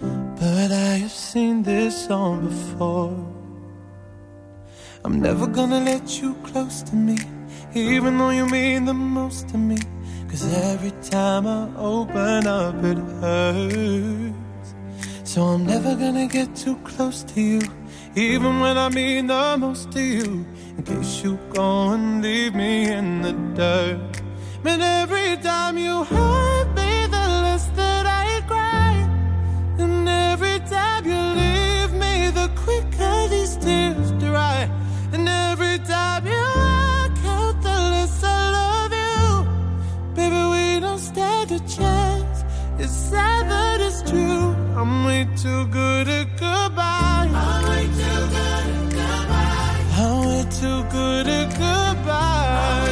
But I have seen this song before. I'm never gonna let you close to me, even though you mean the most to me. Cause every time I open up, it hurts. So I'm never gonna get too close to you, even when I mean the most to you. In case you go and leave me in the dirt. But every time you hurt me, the less that I cry. And every time you leave me, the quicker these tears dry. And every time you walk out, the less I love you. Baby, we don't stand a chance. It's sad, but it's true. I'm way too good at goodbye. I'm way too good at goodbye. I'm way too good at goodbye.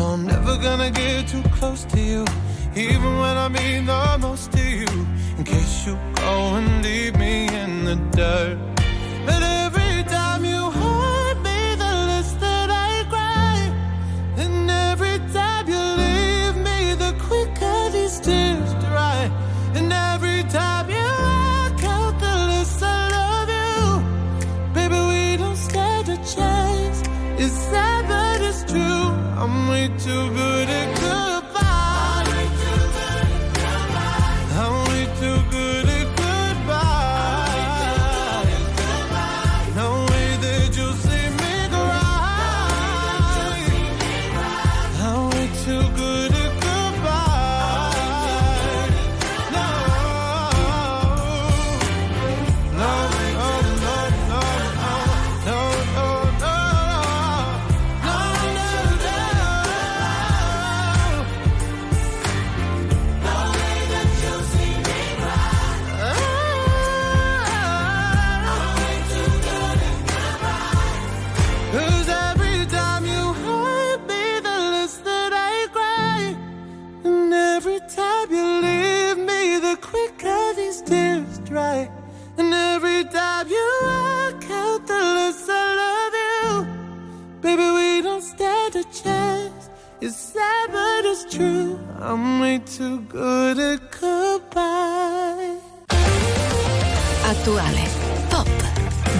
So I'm never gonna get too close to you, even when I mean the most to you. In case you go and leave me in the dirt. But Too good at It's sad, but true. I'm way too good at goodbye. Attuale, pop,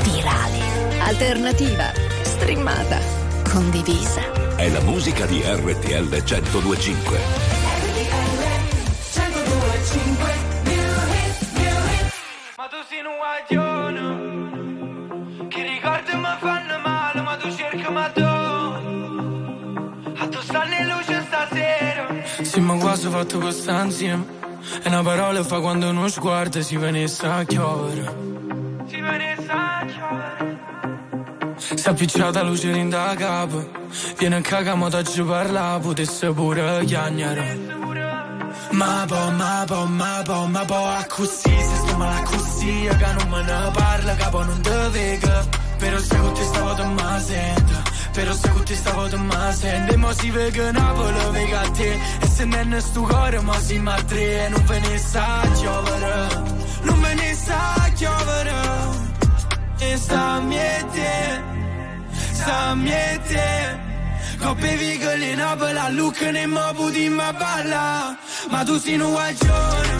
virale, alternativa, streamata, condivisa. È la musica di RTL 1025. Ma tu sei un guaglione Che ricordi mi fanno ma quasi fatto questa insieme. E una parola fa quando uno sguardo si venisse a chiovere. Si venisse a chiovere Si appicciata luce in da capo. Viene a cagamo da giù parla, potesse pure chiagnare. Ma po, ma po, ma po, ma po, a così, se sto male così, che non me ne parla, capo non te vega. Però se con te stavo te ma sento, però se con te stavo te ma sento, e mo si vega Napoli, vega a te, e se non è sto cuore, ma si ma tre, e non ve ne sa chiovere, non ve ne sa chiovere, e sta miete, sta miete. Coppe vigole Napoli, a Lucca ne mo puti ma balla. Ma tu sei un guaglione. Che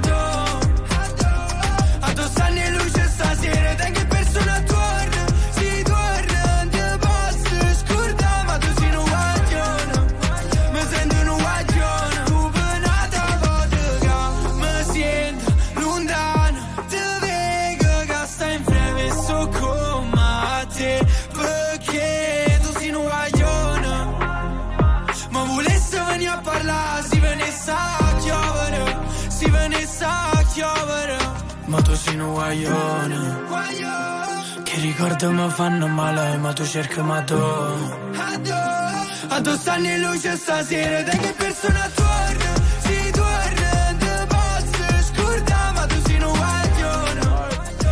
cerchi ma guaglione, che ricordi mi fanno male, ma tu cerchi ma tu. A tu stanno in luce stasera, te che persona torna, si torna, te posso scordare, ma tu sei un guaglione,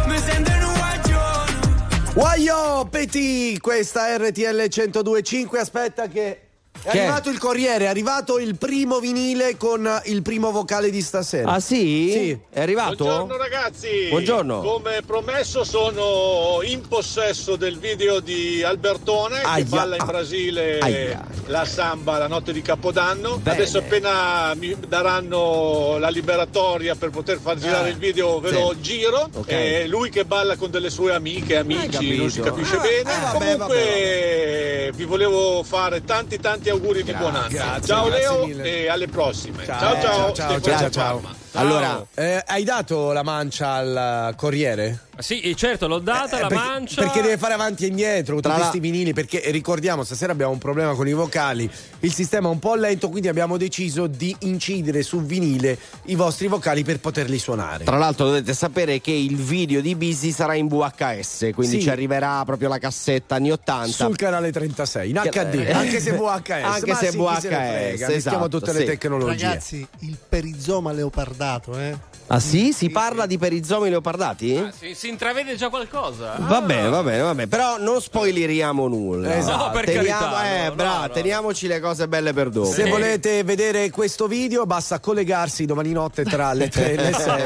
mi sento un guaglione. Waio, Peti, questa RTL 1025. Aspetta che. È Che? arrivato il Corriere, è arrivato il primo vinile con il primo vocale di stasera. Ah sì? Sì. È arrivato? Buongiorno ragazzi. Buongiorno. Come promesso sono in possesso del video di Albertone Aia. che balla in Brasile Aia. la samba la notte di Capodanno. Bene. Adesso appena mi daranno la liberatoria per poter far girare Ah. il video ve lo Sì. giro. Ok. È lui che balla con delle sue amiche, amici, capito. non si capisce Ah, bene. eh, vabbè, Comunque vi volevo fare tanti tanti auguri di buon anno. grazie, ciao grazie Leo mille. e alle prossime. Ciao, ciao. ciao, ciao, ciao, ciao. Allora, eh, hai dato la mancia al eh, Corriere? Sì, eh, certo, l'ho data la perché, mancia. perché deve fare avanti e indietro Tra tutti questi vinili perché eh, ricordiamo stasera abbiamo un problema con i vocali il sistema è un po' lento quindi abbiamo deciso di incidere su vinile i vostri vocali per poterli suonare Tra l'altro dovete sapere che il video di Busy sarà in VHS, quindi Sì. ci arriverà proprio la cassetta anni 80. sul canale 36 in Che- HD eh, anche se [LAUGHS] VHS Anche ma se sì, chi se ne VHS, frega, esatto, tutte sì. le tecnologie Ragazzi, il perizoma leopardato, eh? Ah sì? Si parla di perizomi leopardati? Si, si intravede già qualcosa? Va Ah. bene, va bene, va bene. Però non spoileriamo nulla. Esatto. No, per teniamo, carità, eh, no, bra- no, no. teniamoci le cose belle per dopo. se volete vedere questo video basta collegarsi domani notte tra le 3 e le 6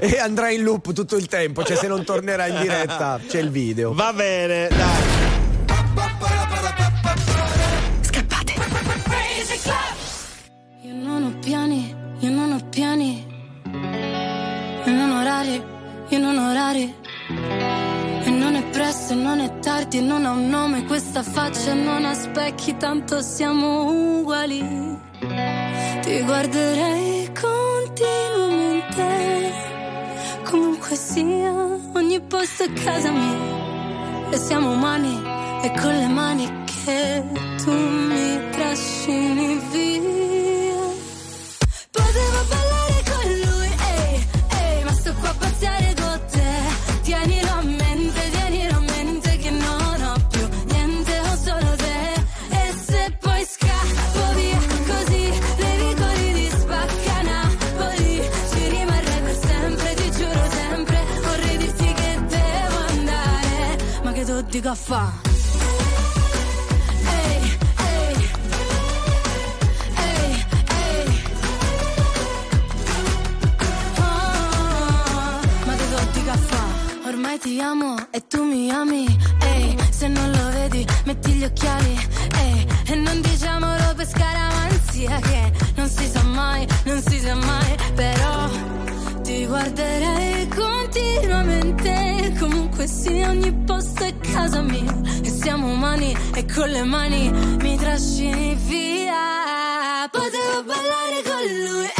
[LAUGHS] e andrà in loop tutto il tempo cioè se non tornerà in diretta c'è il video Va bene, dai. Scappate. Io non ho piani, io non ho piani, io non ho orari, io non ho orari. E non è presto, non è tardi, non ha un nome questa faccia, non ha specchi, tanto siamo uguali. Ti guarderei continuamente, comunque sia, ogni posto è casa mia. E siamo umani, e con le mani che tu mi trascini via devo ballare con lui, ehi, ehi, ma sto qua a passare con te. Tienilo a mente, tienilo a mente che non ho più niente, ho solo te. E se poi scappo via così, le vicoli di spacca Napoli, ci rimarrei per sempre, ti giuro sempre. Vorrei dirti che devo andare, ma che tu dico a fa'? ti amo e tu mi ami, ehi, se non lo vedi metti gli occhiali, ehi, e non diciamolo per scaramanzia che non si sa mai, non si sa mai, però ti guarderei continuamente, comunque sì, ogni posto è casa mia, e siamo umani e con le mani mi trascini via, potevo ballare con lui.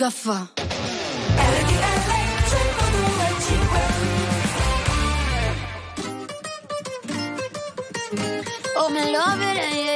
musica fa. Oh, my love it,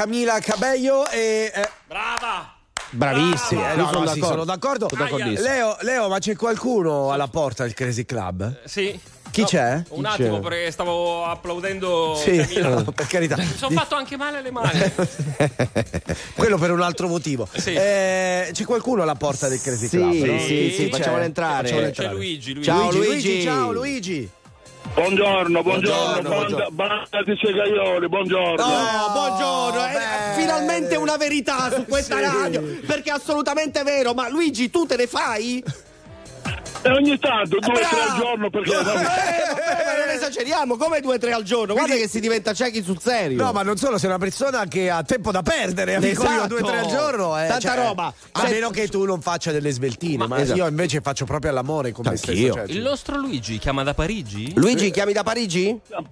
Camila Cabello e... eh, Brava! Bravissimo, eh, no, sono no, sì, d'accordo. sono d'accordo. Sono. Leo, Leo, ma c'è qualcuno alla porta del Crazy Club? Sì. Chi No, c'è? Un Chi attimo c'è? perché stavo applaudendo Sì, no, [LAUGHS] per carità. Mi sono fatto anche male alle mani. [LAUGHS] Quello per un altro motivo. Sì. Eh, c'è qualcuno alla porta del Crazy Sì, Club? sì, no? sì, sì, c'è? facciamolo entrare. Facciamolo C'è entrare. Luigi, Luigi. Ciao, Luigi, Luigi. ciao Luigi. Buongiorno, buongiorno, Buongiorno, banda, di segaioli, buongiorno. Oh, buongiorno, eh, finalmente una verità su questa Sì. radio, perché è assolutamente vero, ma Luigi tu te ne fai? E ogni tanto, due o tre al giorno, perché... Eh, vabbè, ma non esageriamo, come due o tre al giorno? Guarda che si diventa ciechi sul serio. No, ma non solo, sei una persona che ha tempo da perdere, amico mio, Esatto. due o tre al giorno. eh, Tanta cioè, roba. A meno che tu non faccia delle sveltine, ma, Esatto. io invece faccio proprio all'amore con me Anch'io. stesso. cioè, Il nostro Luigi chiama da Parigi? Luigi, chiami da Parigi? No,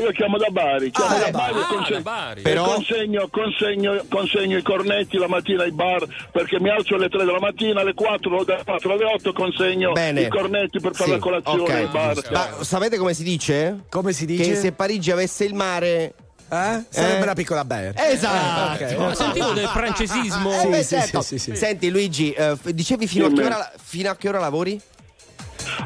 io chiamo da Bari, chiamo Ah, da Bari, Bari. e conse- Ah, da Bari. e Però- consegno, consegno, consegno i cornetti la mattina ai bar perché mi alzo alle 3 della mattina, alle 4, dalle 4 alle 8 consegno Bene. i cornetti per fare Sì, la colazione ok. ai bar. Ma sapete come si dice? Come si dice? Che se Parigi avesse il mare... Eh? Sarebbe Eh? una piccola bear. Esatto. Eh, ok. Ho sentito del francesismo. Eh, beh, sì, certo. sì, sì, sì. Senti Luigi, eh, dicevi fino a, ora, fino a che ora lavori?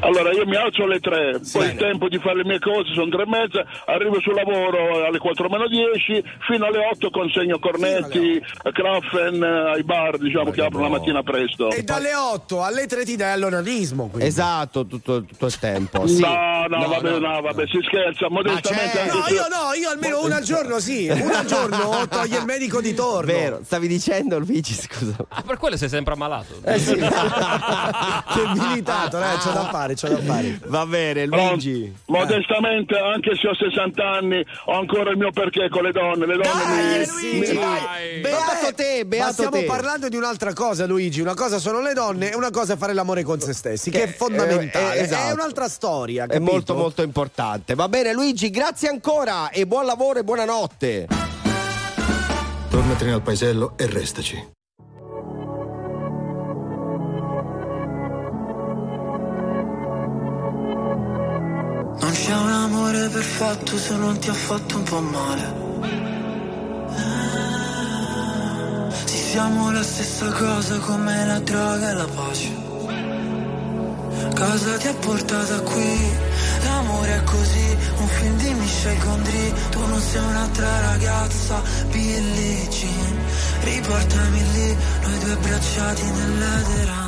Allora io mi alzo alle 3, poi Bene. il tempo di fare le mie cose sono 3 e mezza, arrivo sul lavoro alle 4 meno 10, fino alle 8 consegno cornetti, Krafen eh, ai bar, diciamo che aprono la mattina presto. E dalle 8 alle 3 ti dai all'onanismo. quindi. Esatto, tutto, tutto il tempo. Sì. No, no, vabbè, no, vabbè, si scherza, modestamente c'è- anche No, io no, io almeno una al giorno sì. Una al giorno toglie il medico di torno. Vero, stavi dicendo Luigi, scusa. Ah, per quello sei sempre ammalato. Eh sì. [LAUGHS] Che militato, eh, c'ho da fare, c'ho da fare. [LAUGHS] Va bene, Luigi. Modestamente, anche se ho 60 anni, ho ancora il mio perché con le donne. Le donne Dai, mi, Luigi, mi- vai. Beato te, Ma beato stiamo te. parlando di un'altra cosa, Luigi. Una cosa sono le donne e una cosa è fare l'amore con se stessi, che, Che- è fondamentale. eh, esatto. È un'altra storia. È capito? molto molto importante. Va bene Luigi, grazie ancora e buon lavoro e buonanotte. Tornatene al paesello e restaci. Non c'è un amore perfetto se non ti ha fatto un po' male. Sì, siamo la stessa cosa come la droga e la pace. Cosa ti ha portato qui? L'amore è così, un film di Michel Gondry. Tu non sei un'altra ragazza, Billie Jean. Riportami lì, noi due abbracciati nell'edera.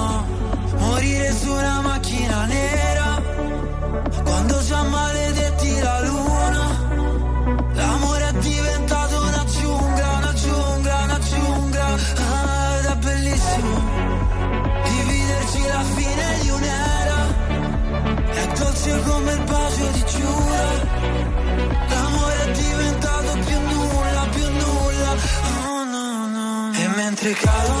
Su una macchina nera. Quando già maledetti la luna L'amore è diventato una giungla, una giungla, una giungla. Ah, Ed è bellissimo Dividerci la fine di un'era. È dolce come il bacio di Giura. L'amore è diventato più nulla, più nulla. Oh no, no. E mentre cadono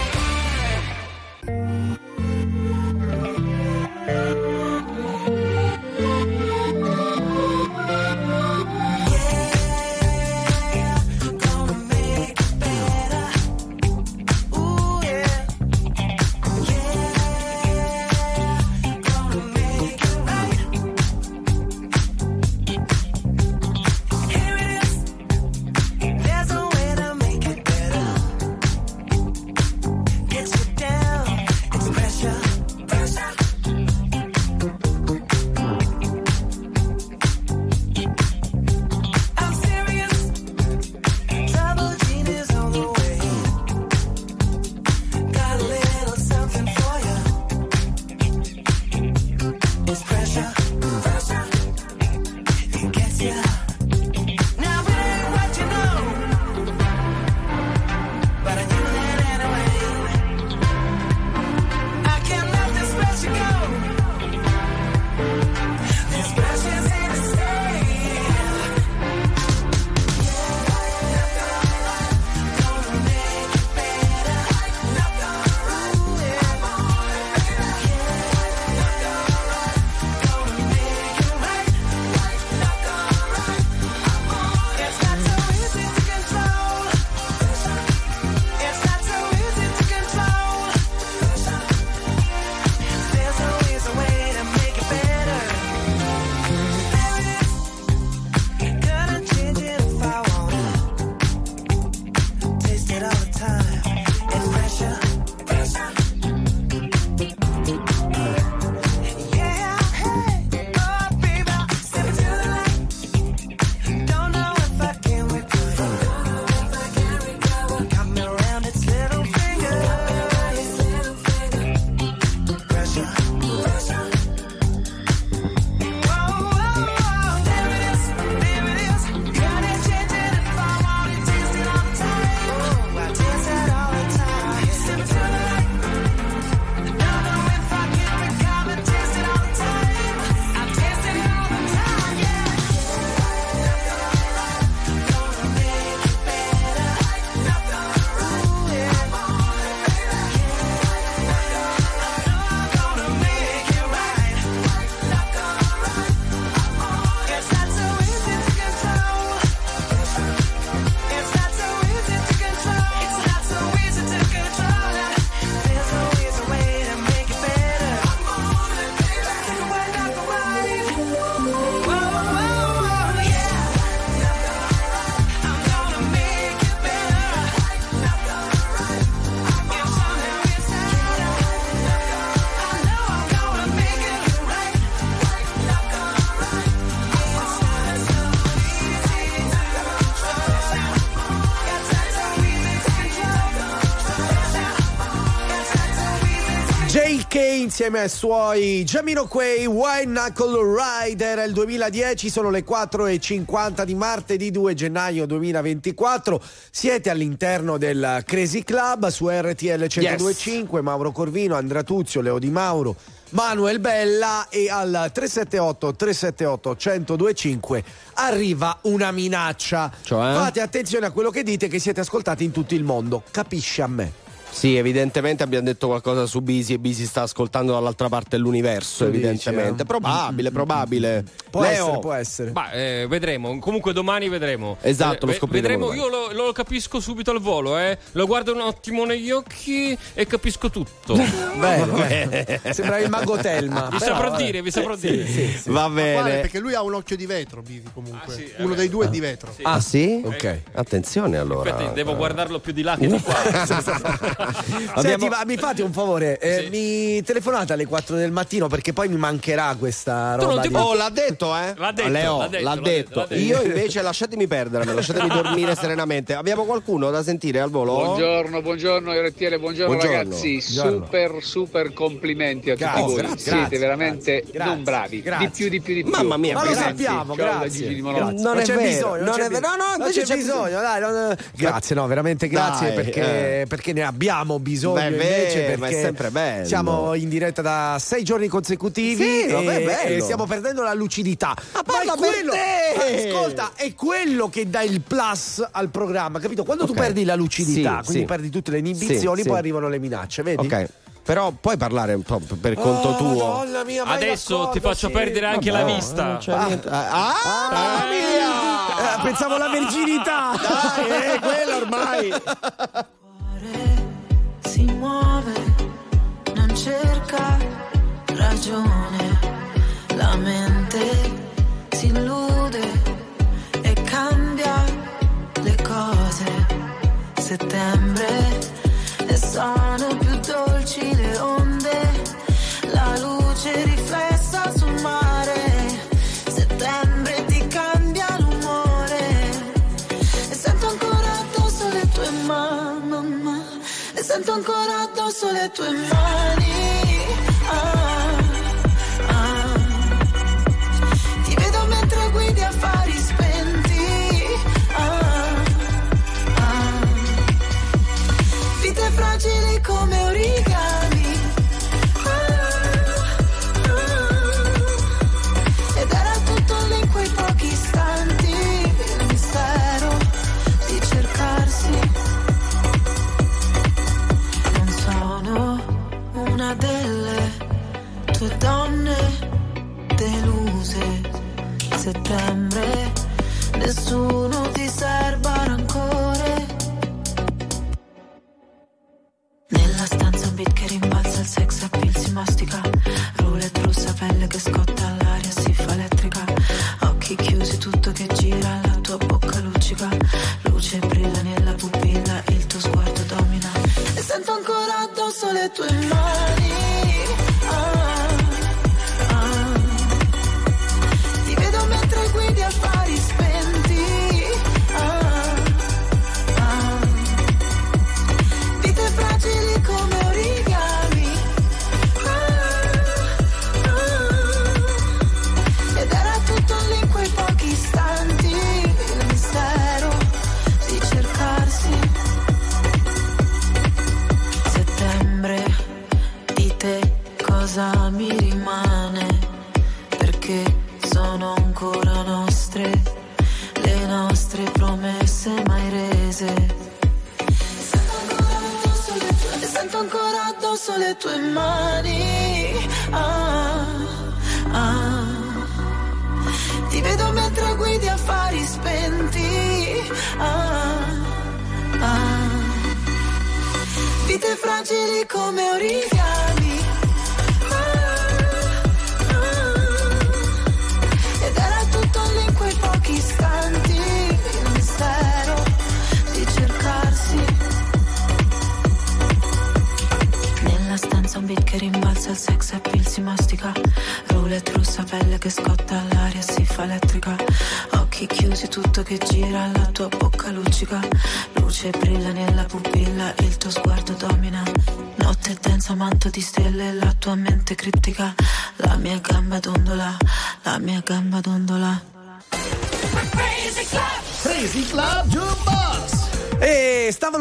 Insieme ai suoi Jamiroquai White Knuckle Ride era il 2010 sono le 4.50 di martedì 2 gennaio 2024 siete all'interno del Crazy Club su RTL 1025 Mauro Corvino Andrea Tuzio Leo Di Mauro Manuel Bella e al 378 378 1025 arriva una minaccia. Cioè? fate attenzione a quello che dite che siete ascoltati in tutto il mondo. Capisci a me Sì, evidentemente abbiamo detto qualcosa su Bisi e Bisi sta ascoltando dall'altra parte dell'universo, evidentemente. eh? Probabile, probabile. può Leo, essere può essere Ma eh, vedremo, comunque domani vedremo. Esatto, lo Eh, scopriremo Vedremo, io lo, lo capisco subito al volo, eh. Lo guardo un attimo negli occhi e capisco tutto. Bello. [LAUGHS] Sembra il mago Telma. Vi però, saprò vabbè. dire, vi saprò Sì, dire. sì, sì. Va Ma quale? bene. Perché lui ha un occhio di vetro, Bivi, comunque. sì, Uno vabbè. dei due è di vetro. Ah sì? Ok. Attenzione allora. Aspetta, devo guardarlo più di là che [LAUGHS] di qua. [LAUGHS] Senti, ma mi fate un favore, eh, mi telefonate alle 4 del mattino perché poi mi mancherà questa Tu non roba. ti di- Oh, l'ha detto, eh? L'ha detto, Leo, l'ha detto, l'ha l'ha detto. l'ha detto. Io invece lasciatemi perdere, lasciatemi [LAUGHS] dormire serenamente. Abbiamo qualcuno da sentire al volo? Buongiorno, buongiorno RTL, buongiorno, Buongiorno. ragazzi, Buongiorno. super super complimenti a Grazie, tutti voi, grazie, siete grazie, veramente grazie, non bravi, grazie. di più di più di più. Mamma mia, Ma lo Grazie. sappiamo, grazie. Gigi di Molotov. Grazie. Non è c'è vero, bisogno, non c'è è vero. bisogno. No, no, Non invece c'è bisogno, dai, non- Grazie, no, veramente grazie eh. perché ne abbiamo abbiamo bisogno Beh, invece beh, ma è perché sempre bello. siamo in diretta da sei giorni consecutivi Sì, e, vabbè, e stiamo perdendo la lucidità. Ma, parla è per quello, te! ascolta, è quello che dà il plus al programma, capito? Quando tu Ok. perdi la lucidità, Sì, quindi sì. perdi tutte le inibizioni, Sì, poi sì. arrivano le minacce, vedi? Ok. Però puoi parlare un po' per conto Oh, tuo. Mia, Adesso ti faccio sì. perdere anche Vabbè, la no, vista. non c'è niente. Ah, Ah, mia! Eh, pensavo alla verginità. Dai, eh, quella ormai. [LAUGHS] si muove, non cerca ragione, la mente si illude e cambia le cose. Settembre addosso le tue mani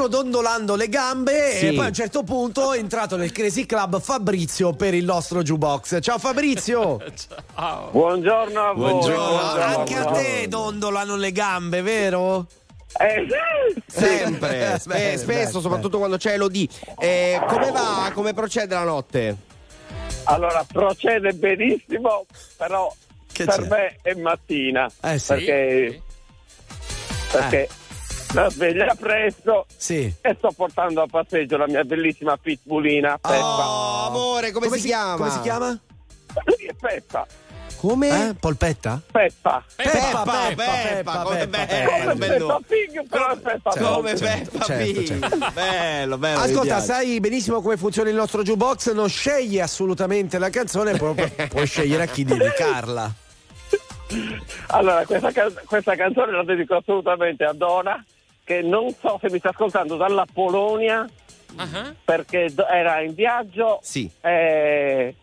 stavano dondolando le gambe Sì. e poi a un certo punto è entrato nel Crazy Club Fabrizio per il nostro jukebox. Ciao Fabrizio! [LAUGHS] Buongiorno a voi. Buongiorno. Anche a te dondolano le gambe, vero? Eh. Sempre, spe- Bene, spesso, bene, soprattutto quando c'è Elodie. Eh, come va? Come procede la notte? Allora, procede benissimo, però Che per c'è? me è mattina. Eh, sì. Perché, perché la sveglia presto Sì. e sto portando a passeggio la mia bellissima pitbullina Peppa. Oh, amore, come, si, chiama? Come si chiama? Lui è Peppa. Come? Eh? Polpetta? Peppa. Peppa, Peppa, Peppa, come Peppa, bello, Come bello. Peppa Pig, però Peppa Certo, Come Pig. certo, Peppa certo, Pig. certo. Bello, bello. Ascolta, sai benissimo come funziona il nostro jukebox, non scegli assolutamente la canzone, proprio puoi scegliere a chi dedicarla. Allora, questa, questa canzone la dedico assolutamente a Dona, che non so se mi sta ascoltando dalla Polonia, Ah, perché era in viaggio Sì. e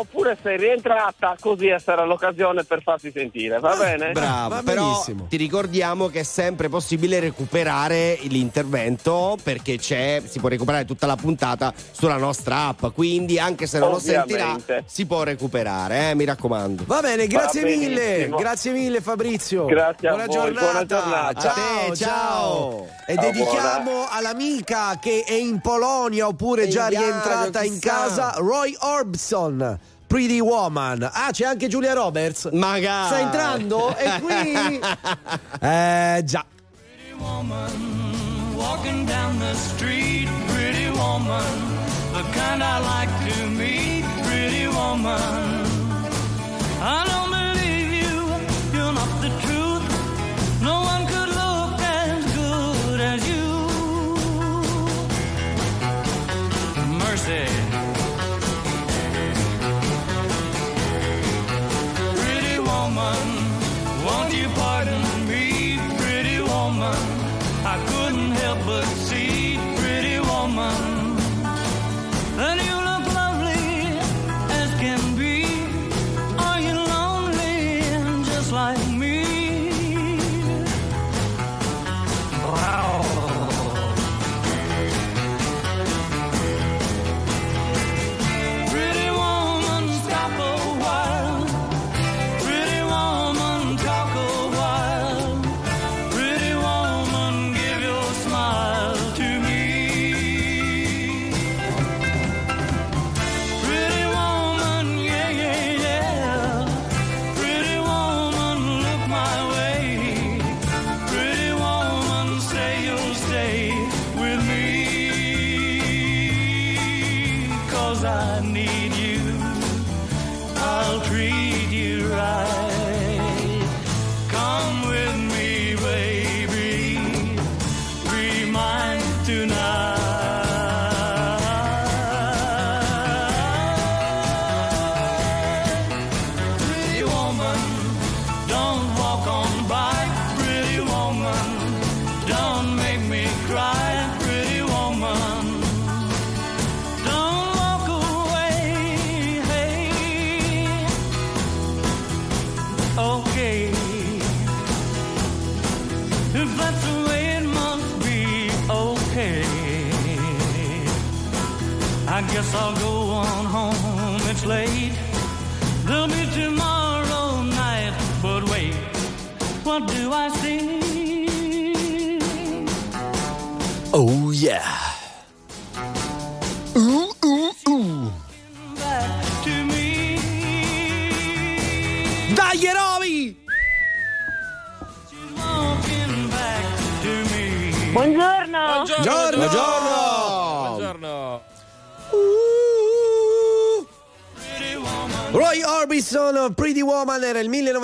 oppure sei rientrata così sarà l'occasione per farsi sentire, va bene? Bravo, però ti ricordiamo che è sempre possibile recuperare l'intervento perché c'è, si può recuperare tutta la puntata sulla nostra app, quindi anche se non lo sentirà Ovviamente. si può recuperare, eh, mi raccomando. Va bene, grazie Va mille, grazie mille Fabrizio. Grazie a buona voi, giornata. buona giornata. Ciao, A te, ciao. E Ciao, dedichiamo all'amica che è in Polonia oppure È già viaggio, rientrata in casa, Roy Orbison. Pretty Woman. Ah, c'è anche Giulia Roberts. Magari. Sta entrando? E qui. [LAUGHS] eh, già. Walking down the street, pretty woman, the kind I like to meet, pretty woman. I don't believe you, you're not the truth. No one could look as good as you. Mercy. Woman, won't you pardon me, pretty woman? I couldn't help but see, pretty woman.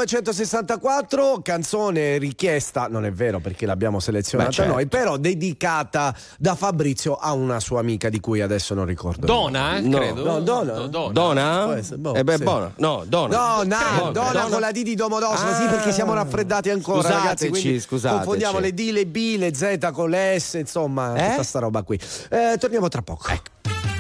1964, canzone richiesta, non è vero perché l'abbiamo selezionata Beh, certo. noi, però dedicata da Fabrizio a una sua amica di cui adesso non ricordo. Donna, eh, No. credo. No, Donna. Do- Donna. Dona? Essere, boh, eh beh, sì. buona. No, Dona. No, na, Donna. donna, Donna. con la D di Domodossola, sì, Ah. perché siamo raffreddati ancora, Scusateci, ragazzi. Quindi scusateci. Confondiamo le D, le B, le Z con le S, insomma, Eh? tutta sta roba qui. Eh, torniamo tra poco. Buongiorno,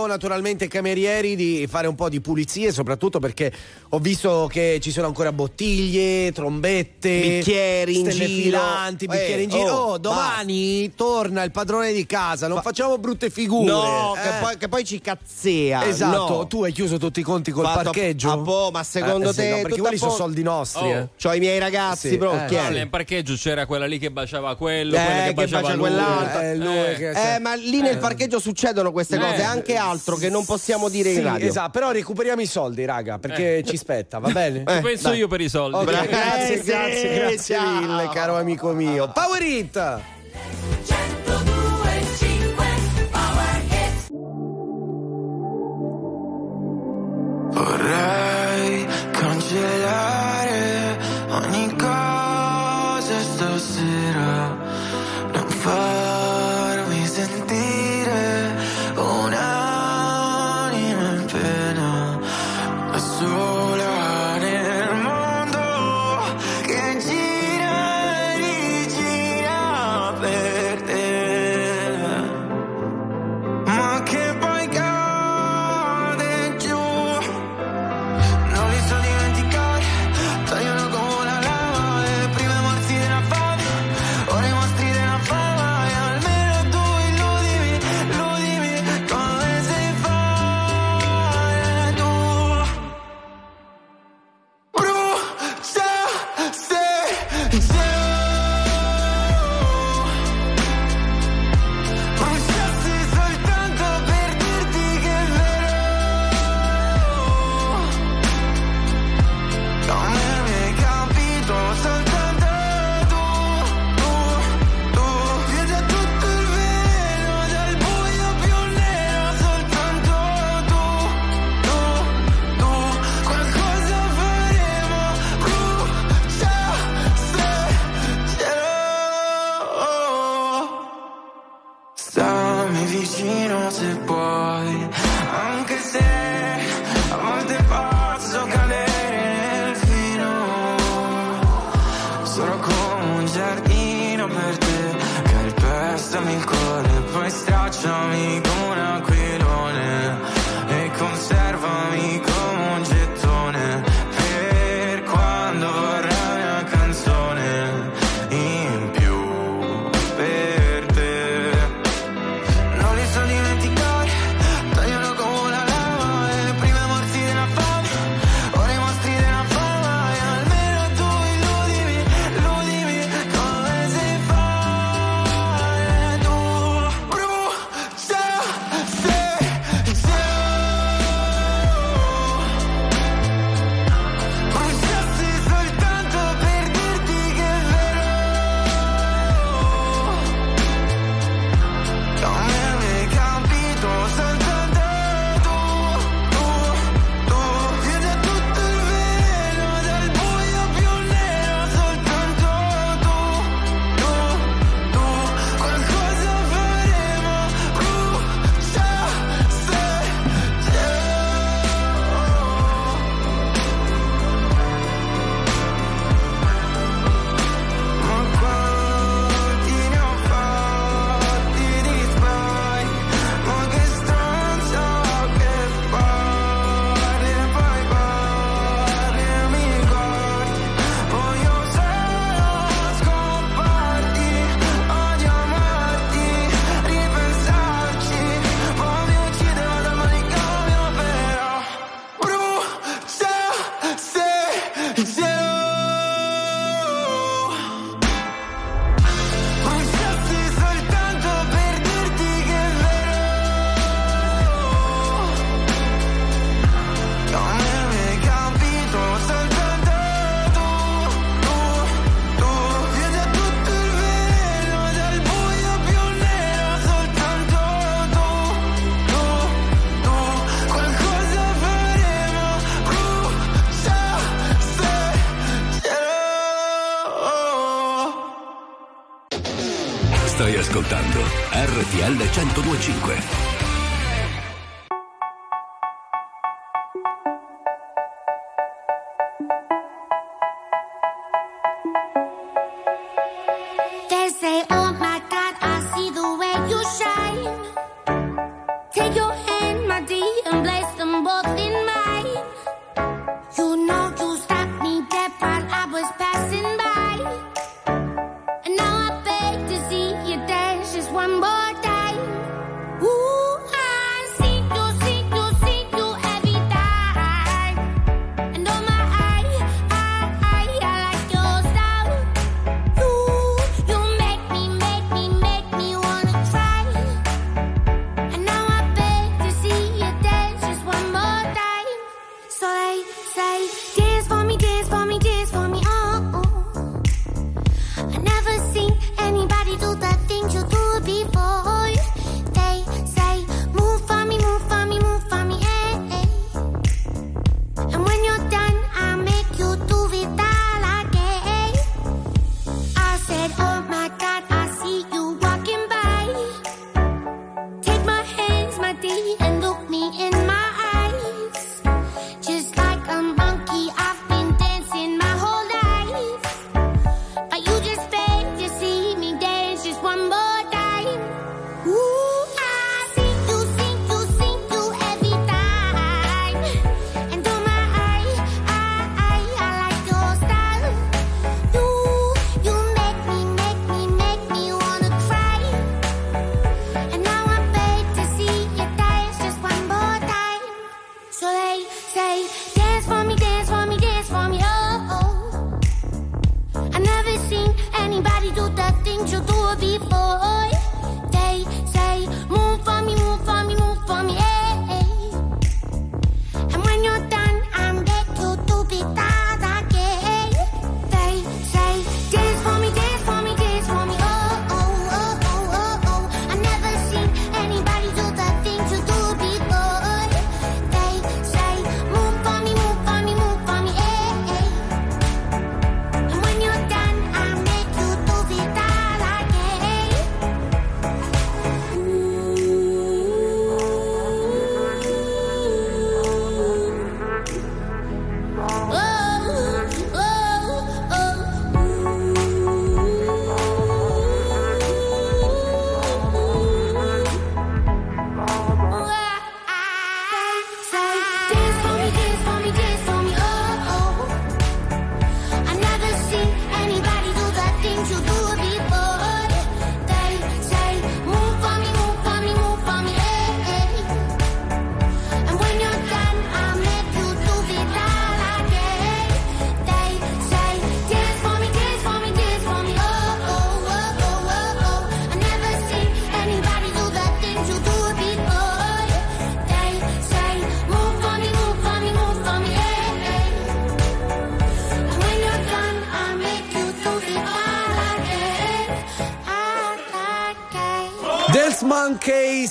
chiedo naturalmente ai camerieri di fare un po' di pulizie, soprattutto perché ho visto che ci sono ancora bottiglie, trombette, Bicchieri in giro. filanti, bicchieri in Eh, giro. oh, Oh, domani torna il padrone di casa, non facciamo brutte figure. No, eh. che, poi, che poi ci cazzea. Esatto, No. tu hai chiuso tutti i conti col Fatto parcheggio? a po', ma secondo Eh, sì, te no, perché quelli sono soldi nostri, Oh. eh. C'ho i miei ragazzi, Sì, però eh. chi No, è? nel parcheggio c'era quella lì che baciava quello, Eh, quella che che baciava bacia quell'altro. Eh, lui Eh. che- Eh, ma lì nel parcheggio succedono queste Eh, cose, anche altro che non possiamo dire Sì, in radio. esatto, però recuperiamo i soldi, raga, perché ci spetta, va bene? Eh, Ci penso dai. io per i soldi. Ok, Bra- grazie, Eh, grazie, sì, grazie ciao. mille, caro amico mio. Power It! Vorrei cancellare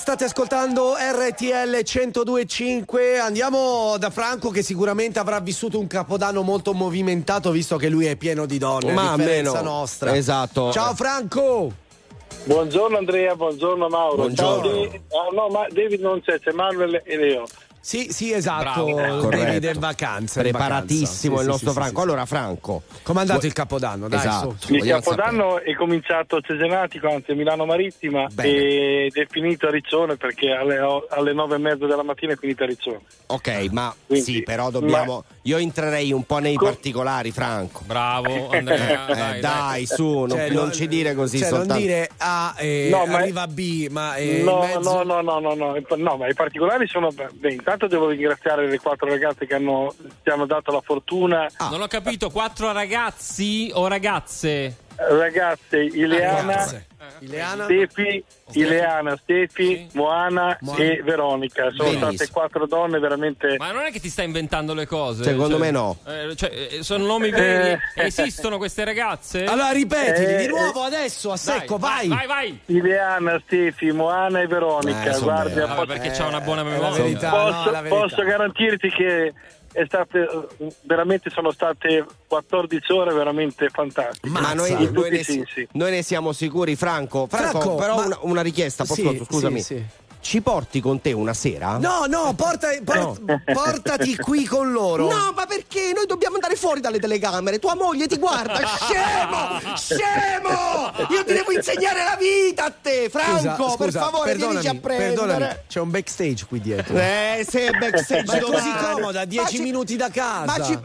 state ascoltando RTL 1025. Andiamo da Franco che sicuramente avrà vissuto un capodanno molto movimentato visto che lui è pieno di donne. Ma a differenza almeno- nostra. esatto. Ciao Franco. Buongiorno Andrea, buongiorno Mauro. Buongiorno. Ciao David. Ah, no, ma David non c'è, c'è Manuel e Leo. Sì, sì, esatto. Bravo. David è in vacanza. è Preparatissimo vacanza. il Sì, nostro sì, sì, Franco. sì, Allora, Franco. Com'è andato vuoi- il capodanno? Dai, Esatto. su. Il Capodanno è cominciato a Cesenatico, anzi a Milano Marittima, ed è finito a Riccione perché alle, alle nove e mezza della mattina è finito a Riccione. Ok, ma Quindi- sì, però dobbiamo. Io entrerei un po' nei particolari, Franco. Bravo, [LAUGHS] Andrea. Eh, dai, dai, su, non, Cioè, non non- ci dire così Cioè, soltanto. non dire A e No, ma- arriva B, ma eh, no, in mezzo- no, no, no, no, no, no, ma i particolari sono. Beh, intanto devo ringraziare le quattro ragazze che hanno, ci hanno dato la fortuna. Non ho capito, quattro ragazzi o ragazze? Ragazze, Ileana, Ragazze. Ileana? Stefi, Ileana, Stefi, Moana Moana. e Veronica. Sono Benissimo. state quattro donne veramente. Ma non è che ti stai inventando le cose? Secondo Cioè, me no. eh, cioè, eh, sono nomi veri? Esistono queste ragazze? Allora ripetili Eh, di nuovo adesso a Dai, secco, vai. Vai, vai. Ileana, Stefi, Moana e Veronica. Eh, Guarda. Vabbè, perché c'ha una buona Eh, la memoria. verità. posso, no, posso garantirti che state veramente sono state 14 ore veramente fantastiche. Ma noi, noi ne, noi ne siamo sicuri, Franco. Franco, Franco, però ma- una, una richiesta, posso- Sì, scusami. sì, sì. Ci porti con te una sera? No, no, porta- por- portati qui con loro. No, ma perché? Noi dobbiamo andare fuori dalle telecamere. Tua moglie ti guarda, scemo! Scemo! Io ti devo insegnare la vita a te, Franco! Scusa, per scusa, favore, perdonami, vienici a prendere. perdonami, c'è un backstage qui dietro. Eh, se è backstage Ma è così comoda, 10 Ma ci- minuti da casa. Ma, ci-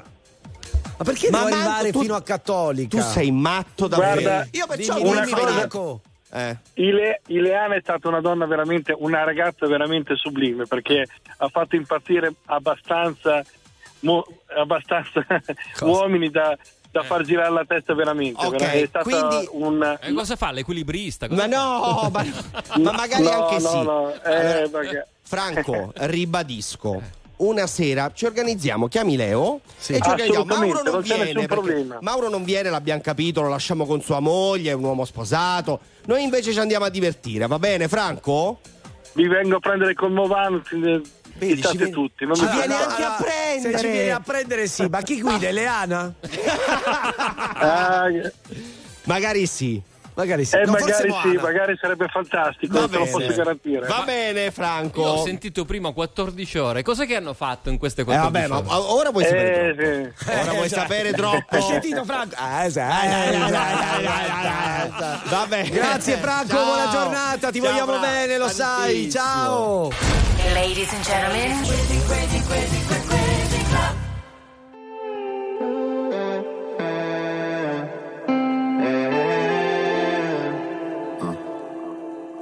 Ma perché Ma devo Marco, arrivare tu- fino a Cattolica? tu sei matto davvero. Guarda, Io perciò Dimmi, una dimmi, cosa- Franco. Eh. Ile- Ileana è stata una donna veramente, una ragazza veramente sublime perché ha fatto impazzire abbastanza, mo- abbastanza [LAUGHS] uomini da, da far girare la testa veramente. Ok, vera- è stata quindi- un. Eh, cosa fa l'equilibrista? Cosa Ma no, ma, ma [LAUGHS] magari No, anche no, sì. no, eh, Allora, perché- Franco, [LAUGHS] ribadisco. Una sera ci organizziamo, chiami Leo e ci organizziamo. Mauro non, non viene. Mauro non viene, l'abbiamo capito, lo lasciamo con sua moglie, è un uomo sposato. Noi invece ci andiamo a divertire, va bene, Franco? Vi vengo a prendere con Movan, ci Vedi, state ci viene- tutti. Non ci mi viene preoccupate. anche a prendere. Se ci viene a prendere sì, ma chi guida? Eleana? Ah, Magari sì. Magari sì. eh, No, forse magari sì, magari sarebbe fantastico, Va te lo posso garantire. Va bene, Franco. Io ho sentito prima 14 ore. Cos'è che hanno fatto in queste Eh, 14 vabbè, ma ore? ora vuoi sapere Eh, troppo. sì. Ora vuoi [LAUGHS] Eh, già. sapere troppo. Hai sentito Franco? Eh, sì, eh, sì. Va bene. Grazie Franco, Ciao. buona giornata, ti Ciao, vogliamo Fra. bene, lo sai. Tantissimo. Ciao. Ladies and gentlemen.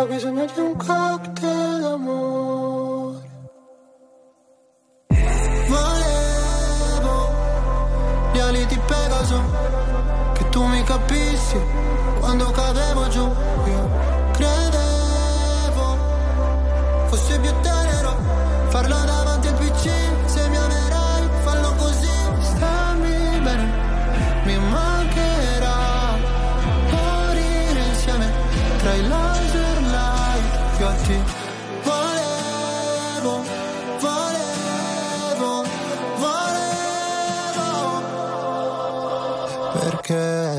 Ho bisogno di un cocktail d'amore. Volevo gli ali di Pegaso, che tu mi capissi quando cadevo giù. Io credevo fosse più tenero farlo davanti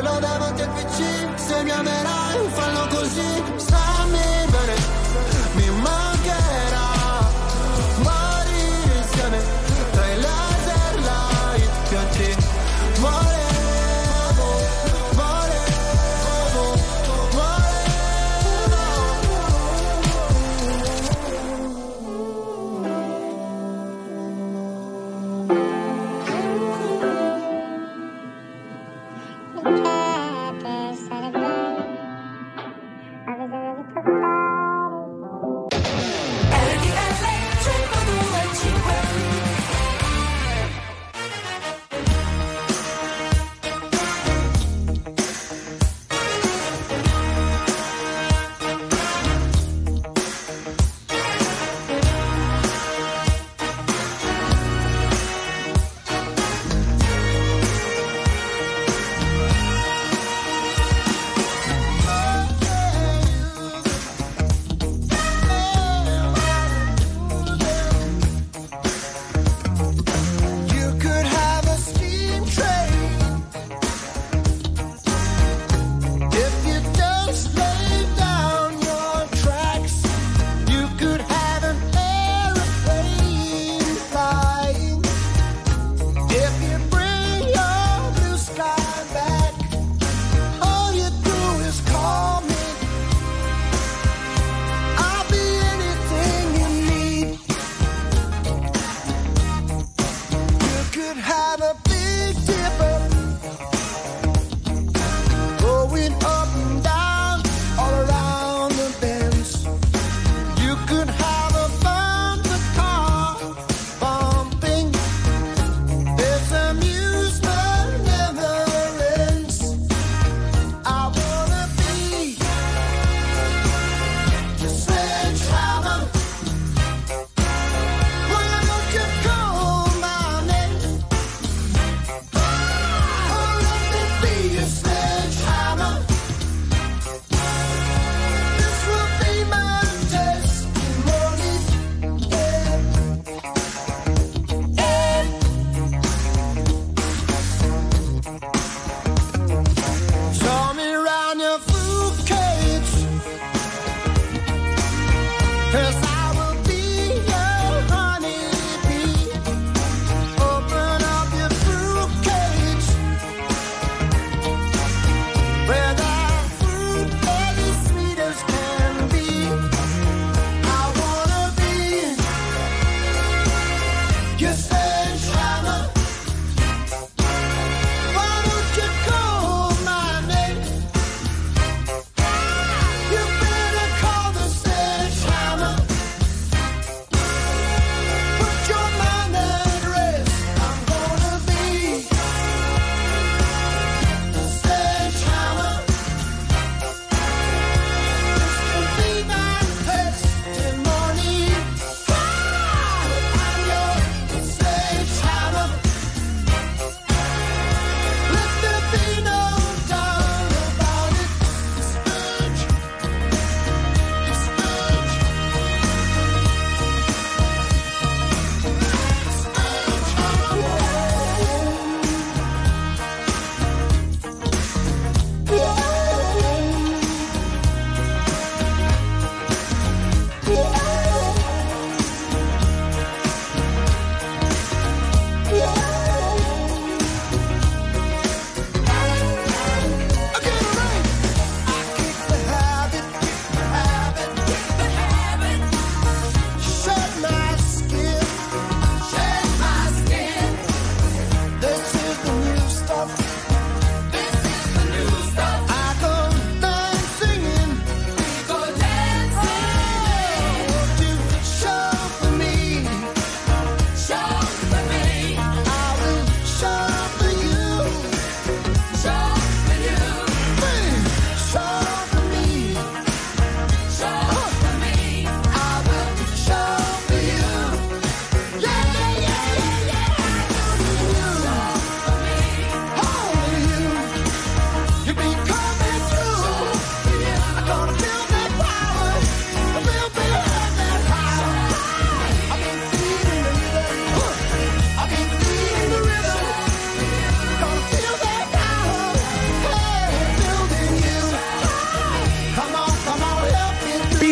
Farlo davanti al PC Se mi amerai fallo così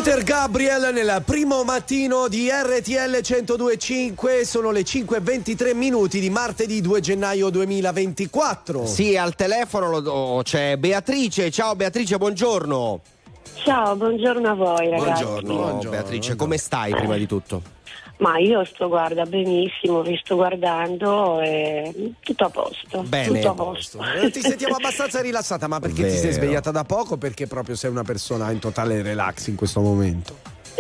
Peter Gabriel nel primo mattino di RTL 1025 sono le 5.23 minuti di martedì 2 gennaio 2024. Sì, al telefono lo- oh, c'è Beatrice. Ciao Beatrice, buongiorno. Ciao, buongiorno a voi ragazzi. Buongiorno, Beatrice, come stai prima di tutto? Ma io sto guarda benissimo, vi sto guardando e tutto a posto. Bene. Tutto a posto. Eh, Ti sentiamo [LAUGHS] abbastanza rilassata, ma perché ti sei Vero. svegliata da poco? Perché proprio sei una persona in totale relax in questo momento.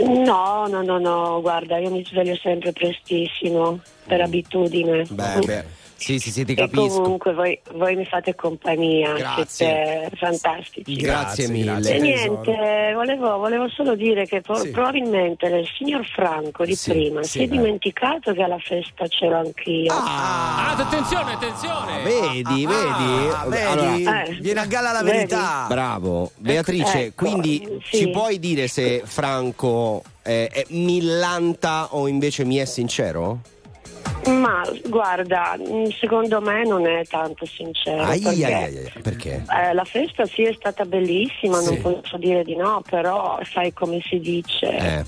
No, no, no, no, guarda, io mi sveglio sempre prestissimo per abitudine. Beh, beh. Sì, sì, sì, ti E capisco. comunque voi, voi mi fate compagnia, Grazie. siete fantastici. Grazie mille. E niente, volevo, volevo solo dire che pro- probabilmente il signor Franco di Sì, prima sì, si è eh. dimenticato che alla festa c'ero anch'io. Ah, attenzione, attenzione. Vedi, vedi? Ah, vedi? Allora- Eh, Viene a galla la vedi? verità. Bravo. Beatrice, Ecco, quindi sì. ci puoi dire se Franco eh, è millanta o invece mi è sincero? Ma guarda, mh, secondo me non è tanto sincero. Ai, perché, ai, ai, perché? eh, la festa sì è stata bellissima, Sì. non posso dire di no, però sai come si dice, Eh,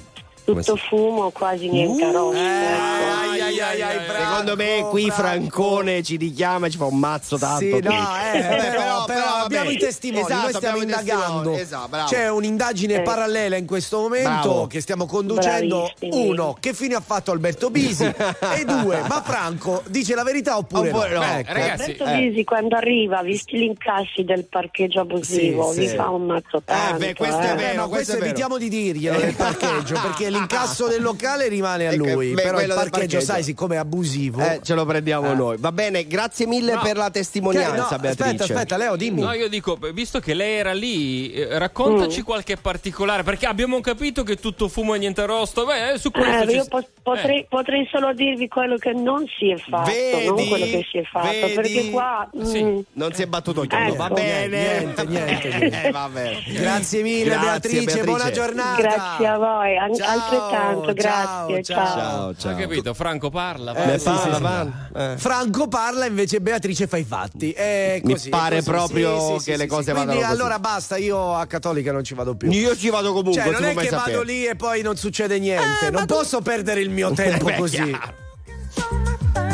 tutto fumo, quasi niente ecco. Ai, ai, ai, Franco, Secondo me qui Francone ci richiama e ci fa un mazzo tanto. Sì, no, eh, [LAUGHS] però, però vabbè. abbiamo i testimoni, Esatto, noi stiamo indagando. esatto, bravo. C'è un'indagine Eh. parallela in questo momento Bravo. che stiamo conducendo. Bravissimi. Uno, che fine ha fatto Alberto Bisi? [LAUGHS] e due, ma Franco dice la verità oppure, Oppure no. Ecco. Ragazzi, Alberto eh. Bisi quando arriva, visti gli incassi del parcheggio abusivo, Sì, vi sì. fa un mazzo tanto. beh, questo è eh. Eh, vero, questo evitiamo di dirglielo del parcheggio [LAUGHS] perché l'incasso del locale rimane a lui. beh, però il parcheggio, parcheggio. sai, siccome è abusivo. Eh, ce lo prendiamo Eh. noi. Va bene, grazie mille No. per la Che- testimonianza, no, Beatrice. aspetta, aspetta, Leo, dimmi. No, io dico, visto che lei era lì, eh, raccontaci qualche particolare, perché abbiamo capito che tutto fumo e niente arrosto. Beh, eh, su questo Eh, ci- io po- potrei, potrei solo dirvi quello che non si è fatto, Vedi? non quello che si è fatto, Vedi? perché qua Sì. mm, Non si è battuto chiodo, Ecco. va bene. Niente, niente, [LAUGHS] niente. Eh. Grazie mille Grazie, Beatrice, Beatrice. buona giornata. Grazie a voi, an- altrettanto, ciao, grazie, ciao. ciao. Ciao, Ho capito, Franco parla. Eh, parla. Ne sì, parla, sì, parla. Eh. Franco parla, invece Beatrice fa i fatti. È Mi così, è pare così. proprio Sì, sì, che sì, le cose sì. vadano Quindi così. allora basta, io a Cattolica non ci vado più. Io ci vado comunque, Cioè, non è che sapere. vado lì e poi non succede niente. Eh, non posso perdere il mio [LAUGHS] tempo Beh, così. chiaro.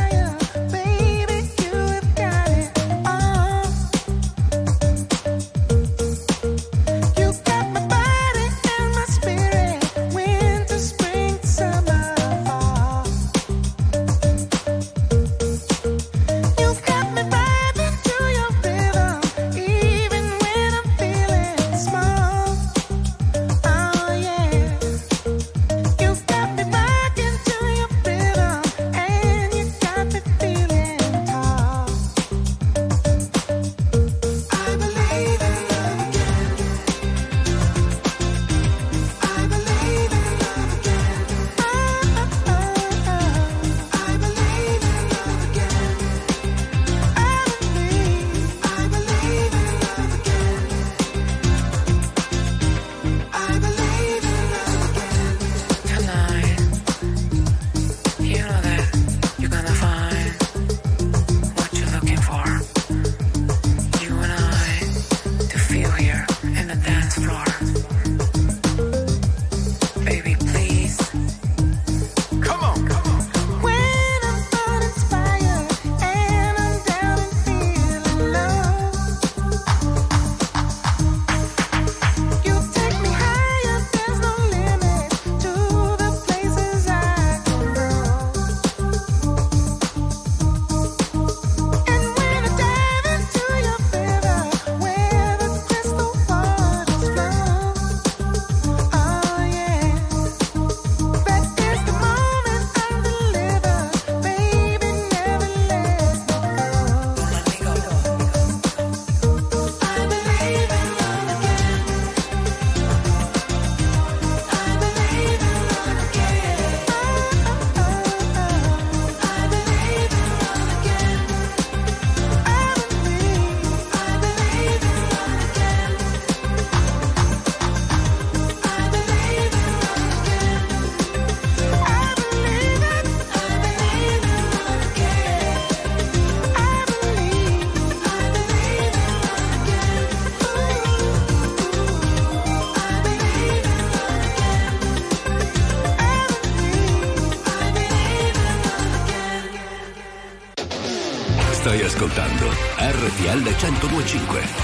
1025.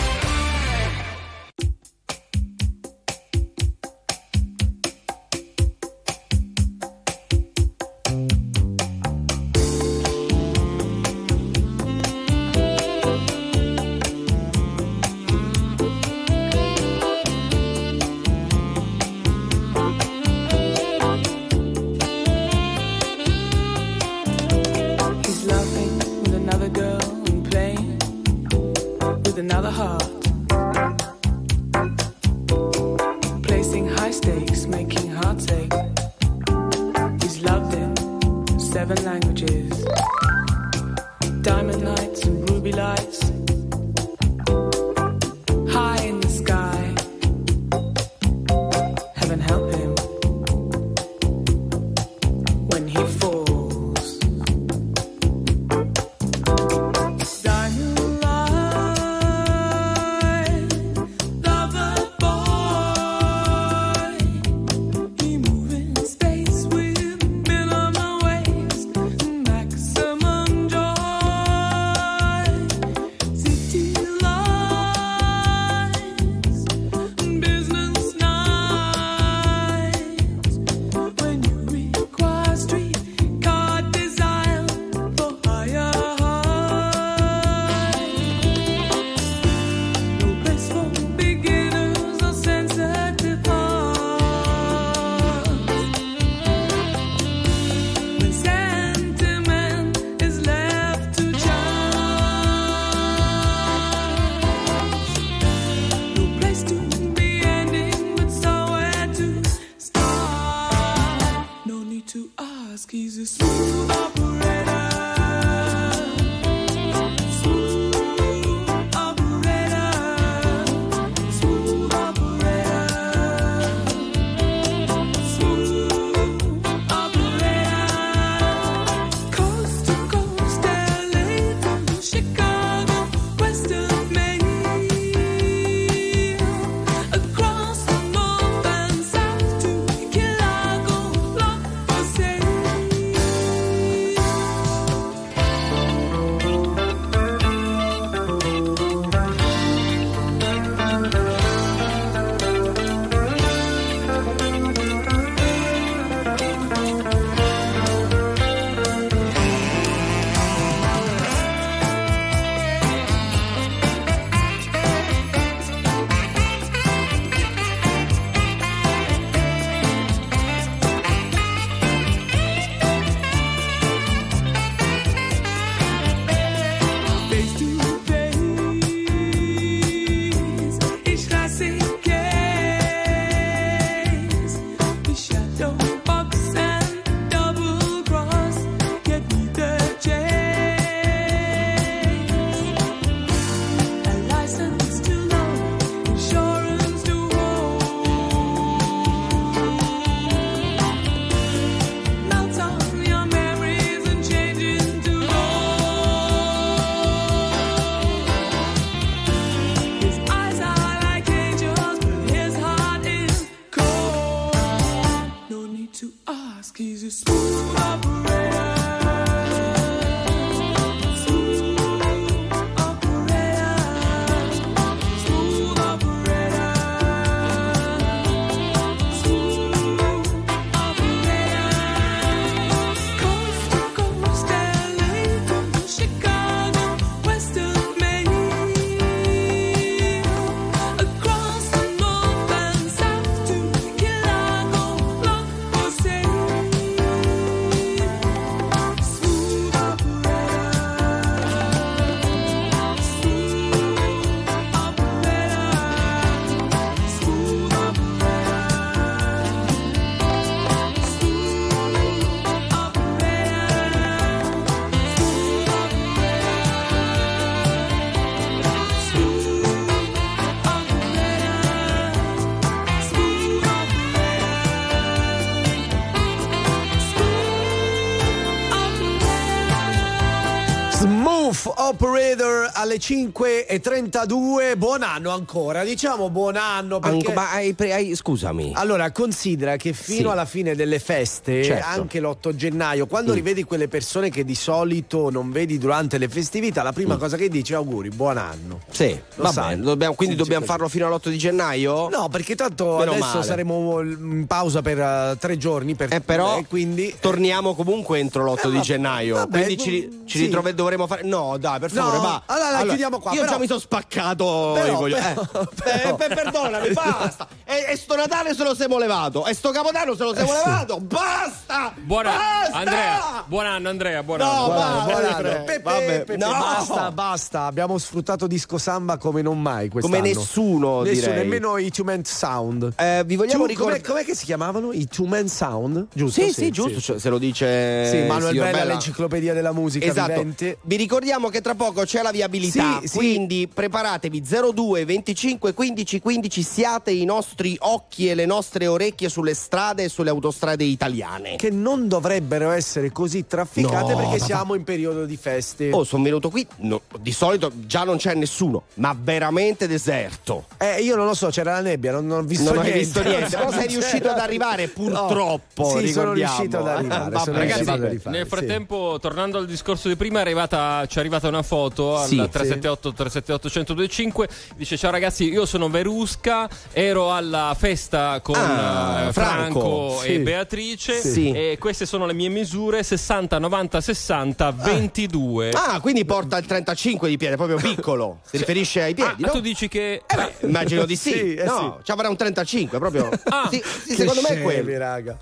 Alle 5.32. Buon anno ancora, diciamo buon anno. Perché... Anco- ma hai hai- scusami. Allora, considera che fino Sì. alla fine delle feste, Certo. anche l'8 gennaio, quando Mm. rivedi quelle persone che di solito non vedi durante le festività, la prima cosa che dici è auguri, buon anno. Sì, Lo va sai. dobbiamo- quindi Sì, dobbiamo sì, farlo fino all'8 di gennaio? No, perché tanto Meno adesso male. saremo in pausa per eh, tre giorni. Per, Eh, però e quindi torniamo comunque entro l'8 Eh, di vabbè, gennaio. vabbè, quindi ci, ci sì. ritrove- dovremo fare. No, dai, per No, favore, va. allora la chiudiamo qua, Io però- già mi sono spaccato Però, Eh, [LAUGHS] eh, per- perdonami, [LAUGHS] basta. E, e sto Natale se lo siamo levato. E sto Capodanno se lo siamo Eh, levato. Basta! Buon Basta! Andrea, buon anno Andrea, buon No, anno. va, Buon anno. Pepe, vabbè, no. basta, basta. Abbiamo sfruttato disco samba come non mai quest'anno. Come nessuno, Nessuno, direi. nemmeno i Two Man Sound. Eh, vi vogliamo ricordare. com'è, com'è che si chiamavano? I Two Man Sound? Giusto? Sì, sì, giusto, cioè, se lo dice Sì, Manuel Bella, Bella. l'enciclopedia della musica Esatto. vivente. Vi ricordiamo che tra poco c'è la viabilità, Sì, sì. quindi preparatevi 02 25 15 15 siate i nostri occhi e le nostre orecchie sulle strade e sulle autostrade italiane. Che non dovrebbero essere così trafficate No, perché papà. siamo in periodo di feste. Oh, sono venuto qui, no, di solito già non c'è nessuno, ma veramente deserto. Eh, io non lo so, c'era la nebbia, non, ho visto non niente. hai visto [LAUGHS] niente, però sei C'era- riuscito ad arrivare purtroppo. No. Sì, sono riuscito ad arrivare. Vabbè, sono Ragazzi, riuscito ad arrivare, nel sì. frattempo, tornando al discorso di prima, è arrivata, ci è arrivata una foto al Sì. 378 378 1025. Dice: Ciao ragazzi, io sono Verusca. Ero alla festa con Ah, eh, Franco, Franco, e sì. Beatrice. Sì. E queste sono le mie misure: 60, 90, 60, 22. Ah, quindi porta il 35 di piede, proprio piccolo. Si riferisce ai piedi, Ah, no? tu dici che. Eh beh, [LAUGHS] immagino di sì. Sì, eh no, ci avrà un 35 proprio. Ah, sì, sì, secondo me è quello. raga.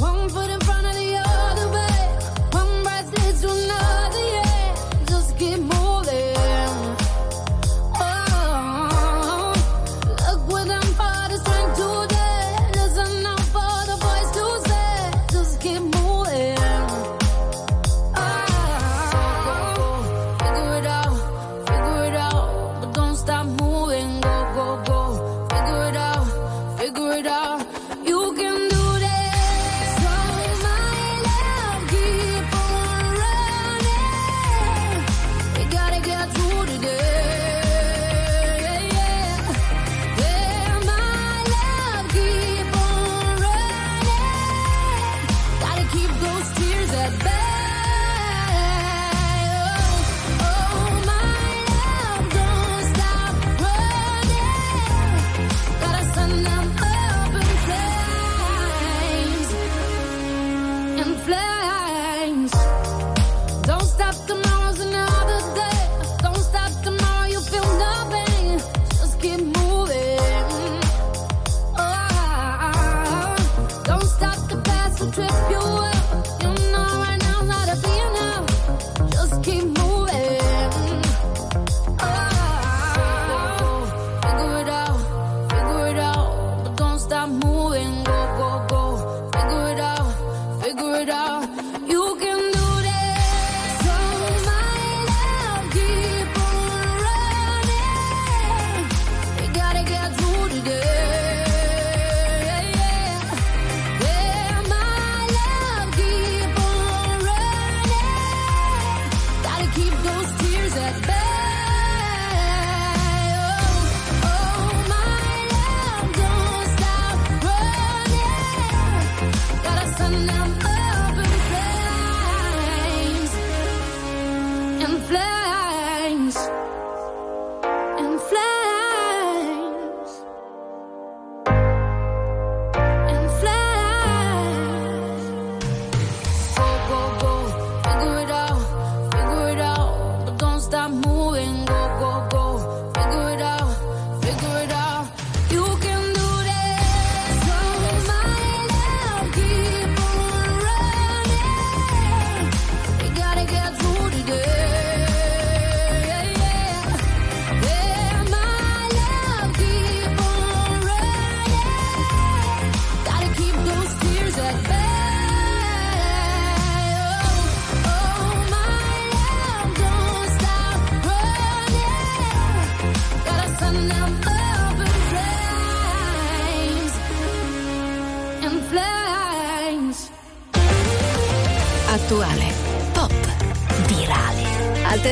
One foot in front of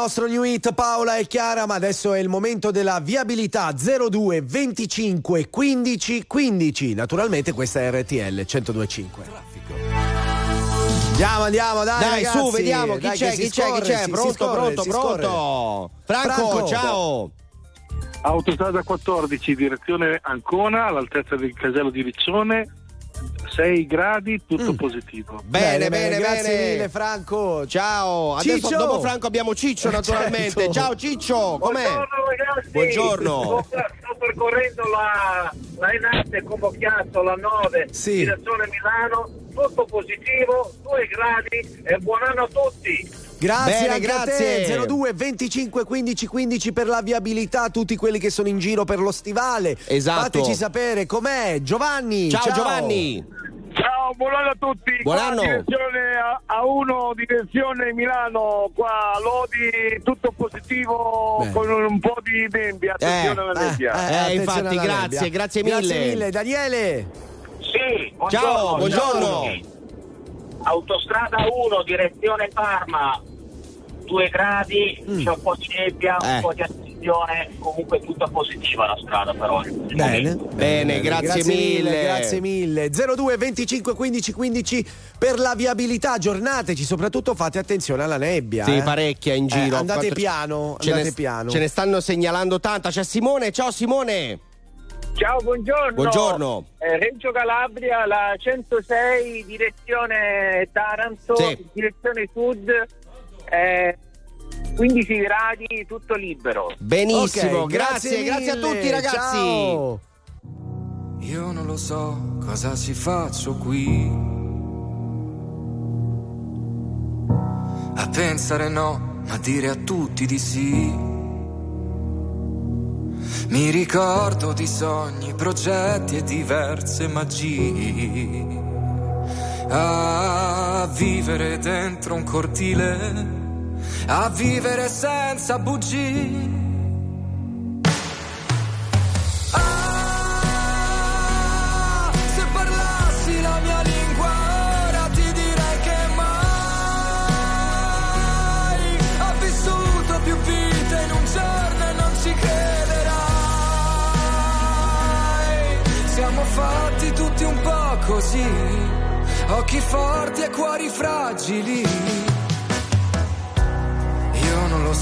Nostro new hit Paola e Chiara, ma adesso è il momento della viabilità 02 25 15 15. Naturalmente questa è RTL 1025. Andiamo, andiamo, dai. Dai, ragazzi. su, vediamo chi Dai, c'è, chi c'è, chi scorre, c'è. si- si Pronto, scorre, pronto, si scorre. pronto. Franco, Franco. ciao. Autostrada 14, direzione Ancona, all'altezza del casello di Riccione, 6 gradi, tutto positivo. Bene, bene, grazie bene. mille Franco. Ciao, adesso Ciccio. dopo Franco abbiamo Ciccio Eh, naturalmente. certo. Ciao Ciccio, com'è? Buongiorno ragazzi. Buongiorno. Sto, percorrendo la, la Enate Convocchiazzo, la 9, Sì. direzione Milano, tutto positivo, 2 gradi e buon anno a tutti. Grazie Bene, grazie. te 02 25 15 15 per la viabilità tutti quelli che sono in giro per lo stivale Esatto. fateci sapere com'è Giovanni Ciao, Giovanni. Ciao, buon anno a tutti. Buon anno. Direzione a, a 1, direzione Milano, qua Lodi, tutto positivo Bene. con un po' di nebbia. Attenzione alla nebbia. Eh, attenzione infatti, alla grazie, nebbia. grazie mille. grazie mille Daniele Sì, Ciao, buongiorno. buongiorno. Autostrada 1, direzione Parma, 2 gradi, c'è un po' di nebbia, Eh. un po' di situazione comunque tutta positiva la strada per oggi. Bene, Bene, grazie mille. Grazie mille. 02 25 15 15 per la viabilità, aggiornateci, soprattutto fate attenzione alla nebbia. Sì, eh. parecchia in giro. Eh, andate Quattro- piano, Ce andate ne, piano. Ce ne stanno segnalando tanta. C'è Simone, ciao Simone. Ciao, buongiorno. Buongiorno. Eh, Reggio Calabria, la 106, direzione Taranto, Sì. direzione sud, eh, 15 gradi, tutto libero. Benissimo, Ok, grazie, grazie, a mille, tutti ragazzi. ciao. Io non lo so cosa ci faccio qui. A pensare no, ma dire a tutti di sì. Mi ricordo di sogni, progetti e diverse magie. A vivere dentro un cortile, a vivere senza bugie. Ah, se parlassi la mia lingua ora ti direi che mai ha vissuto più vite in un giorno e non ci crederai. Siamo fatti tutti un po' così, occhi forti e cuori fragili.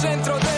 Centro del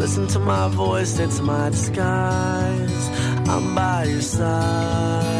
Listen to my voice, it's my disguise. I'm by your side.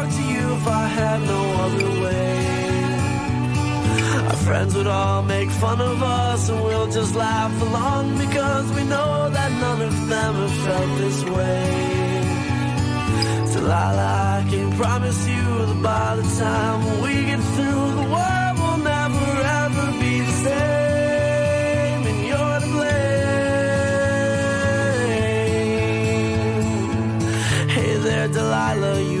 if I had no other way. Our friends would all make fun of us, and we'll just laugh along because we know that none of them have felt this way. Delilah, I can promise you that by the time we get through, the world will never ever be the same, and you're to blame. Hey there, Delilah, you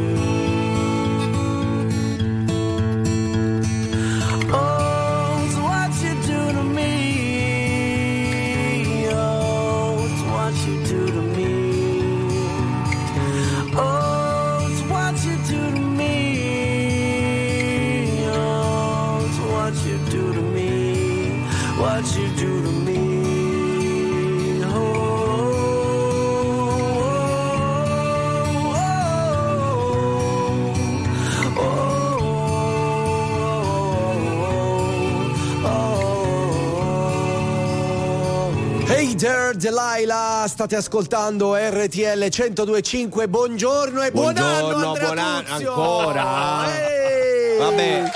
State ascoltando RTL 1025. Buongiorno e buon anno Buongiorno, Andrea buon anno ancora. Ehi. Vabbè.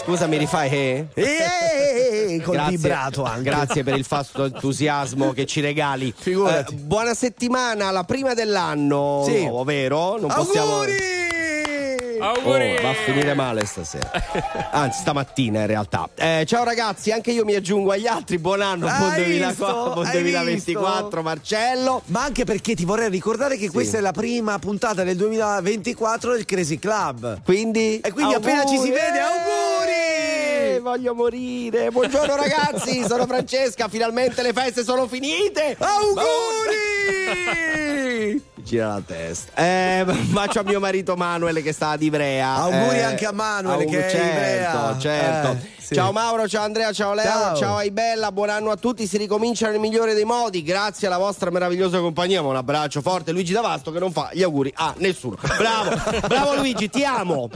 Scusa, mi rifai eh? Col Grazie. vibrato anche. Grazie per il fasto entusiasmo che ci regali. Eh, buona settimana, la prima dell'anno, Sì. vero? Non possiamo. Auguri! Auguri! Oh, va a finire male stasera. Anzi, stamattina in realtà. Eh, ciao ragazzi, anche io mi aggiungo agli altri. Buon anno, buon, Hai 2004, visto? buon Hai 2024, visto? Marcello. Ma anche perché ti vorrei ricordare che questa è la prima puntata del 2024 del Crazy Club. Quindi, E quindi appena ci si Auguri! vede, Eh, auguri! voglio morire. Buongiorno ragazzi, sono Francesca. Finalmente le feste sono finite. Auguri! Gira la testa. Eh, bacio a mio marito Manuel che sta ad Ivrea. Auguri Eh, anche a Manuel auguri- che è certo, Ivrea. certo. Eh, sì. Ciao Mauro, ciao Andrea, ciao Leo, Ciao. ciao, Aibella, buon anno a tutti. Si ricomincia nel migliore dei modi. Grazie alla vostra meravigliosa compagnia. Un abbraccio forte. Luigi Davasto che non fa gli auguri a nessuno. Bravo, bravo Luigi, ti amo.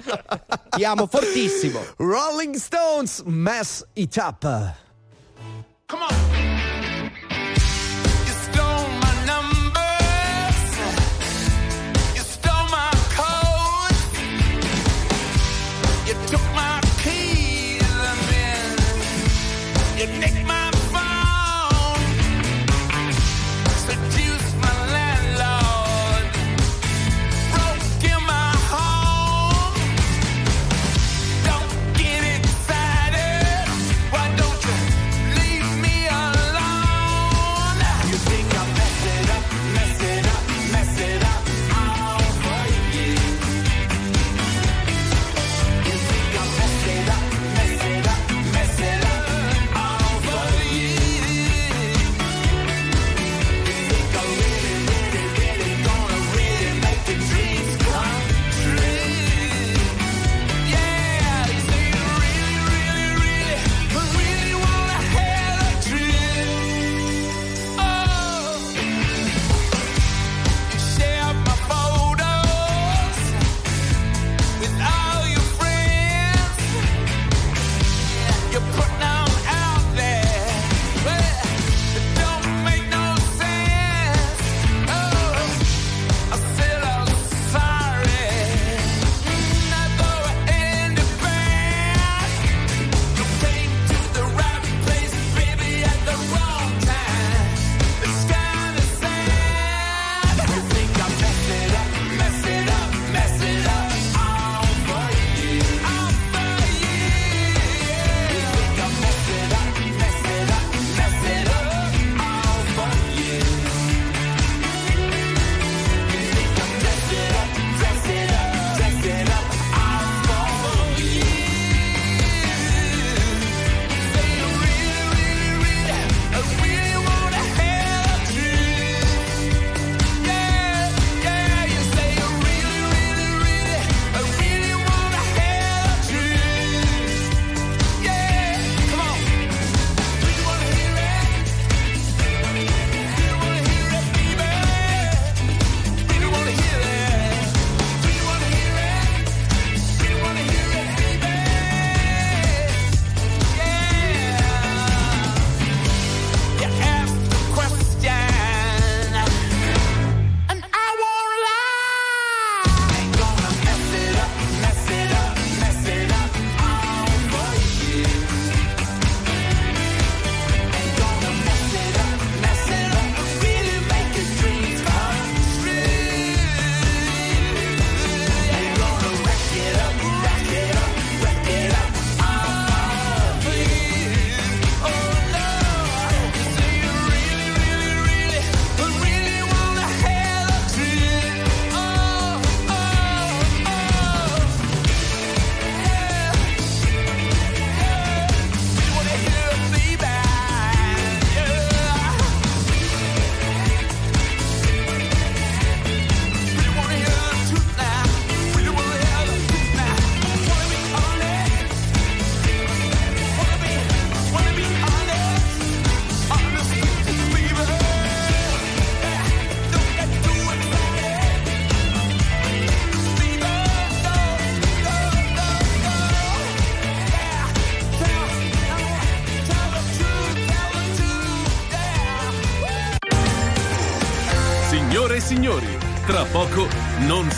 Ti amo fortissimo. Rolling Stones, mess it up. You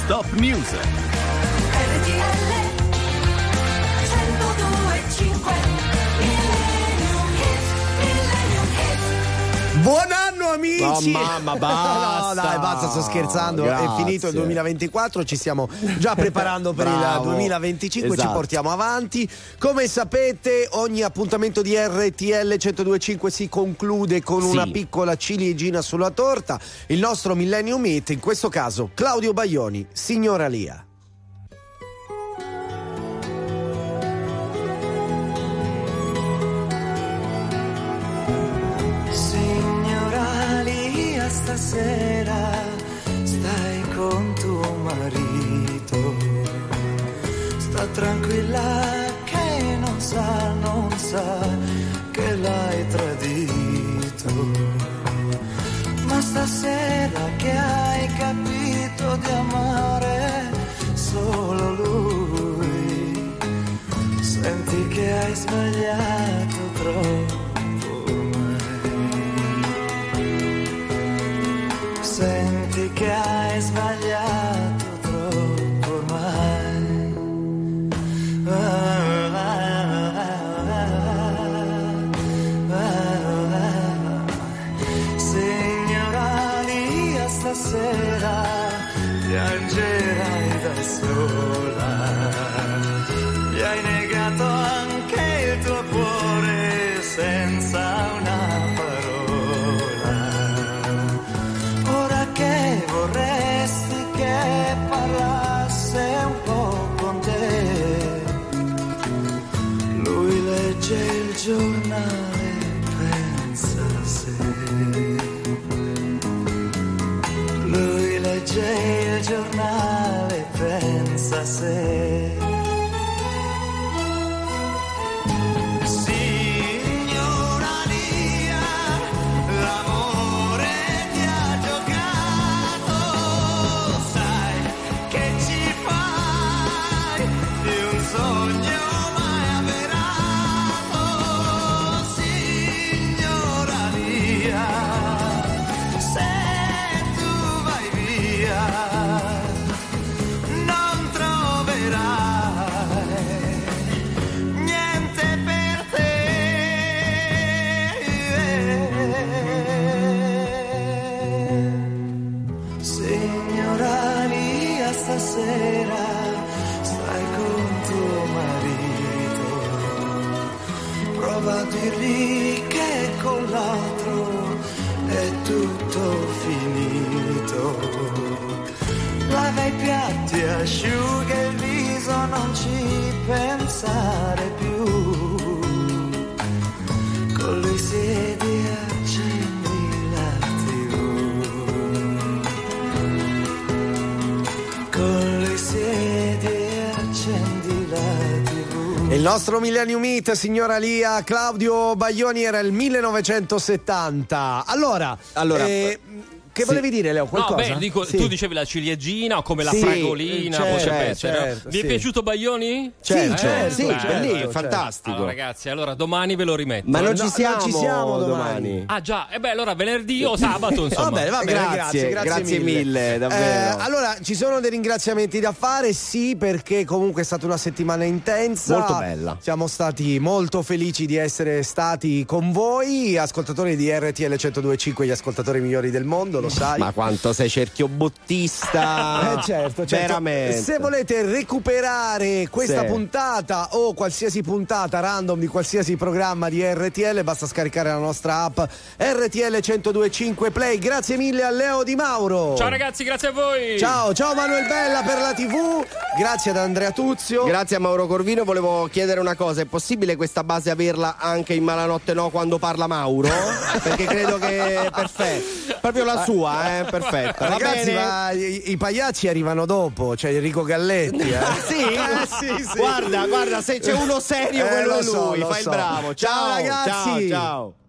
non stop Oh, mamma, [LAUGHS] basta. no, dai, basta, sto scherzando. Grazie. È finito il 2024, ci stiamo già preparando per il Bravo. 2025, ci Esatto. portiamo avanti. Come sapete, ogni appuntamento di RTL 1025 si conclude con Sì. una piccola ciliegina sulla torta. Il nostro Millennium Meet, in questo caso Claudio Baglioni, signora Lia. Stasera stai con tuo marito. Sta tranquilla che non sa, non sa che l'hai tradito. Ma stasera che hai capito di amare solo lui, senti che hai sbagliato troppo. Che hai pensa a nostro Millennium Meet, signora Lia, Claudio Baglioni era il 1970. Allora, Allora, eh, che volevi dire Leo? Qualcosa? No, beh, dico, Sì. tu dicevi la ciliegina o come la Sì, fragolina, certo, voce pesce, certo, no? Vi è sì. piaciuto Baglioni? Certo, Eh, certo, sì, bello. bellissimo, fantastico. Allora, ragazzi, allora domani ve lo rimetto. Ma non Eh, ci no, siamo, non ci siamo domani. Ah già, e beh allora venerdì o sabato [LAUGHS] insomma. Va bene, va bene, Grazie, grazie, grazie, grazie mille, davvero. Eh, allora, ci sono dei ringraziamenti da fare, sì, perché comunque è stata una settimana intensa. Molto bella. Siamo stati molto felici di essere stati con voi, ascoltatori di RTL 1025, gli ascoltatori migliori del mondo, lo sai. Ma quanto sei cerchiobottista. [LAUGHS] Eh certo, certo. Veramente. Se volete recuperare questa Sì. puntata o qualsiasi puntata random di qualsiasi programma di RTL, basta scaricare la nostra app RTL 1025 Play. Grazie mille a Leo Di Mauro. Ciao ragazzi, grazie a voi. Ciao, ciao Manuel Bella per la TV. Grazie ad Andrea Tuzio. Grazie a Mauro Corvino, volevo chiedere una cosa, è possibile questa base averla anche in Malanotte No quando parla Mauro? [LAUGHS] Perché credo che è perfetto. Proprio la sua, eh, perfetta. Va Ragazzi, ma i, i pagliacci arrivano dopo, c'è Enrico Galletti. Eh. [LAUGHS] Sì? Eh, sì, sì. Guarda, guarda, se c'è uno serio, Eh, quello lo è so, lui, fai so. il bravo. Ciao, Ciao, ragazzi. Ciao, ciao.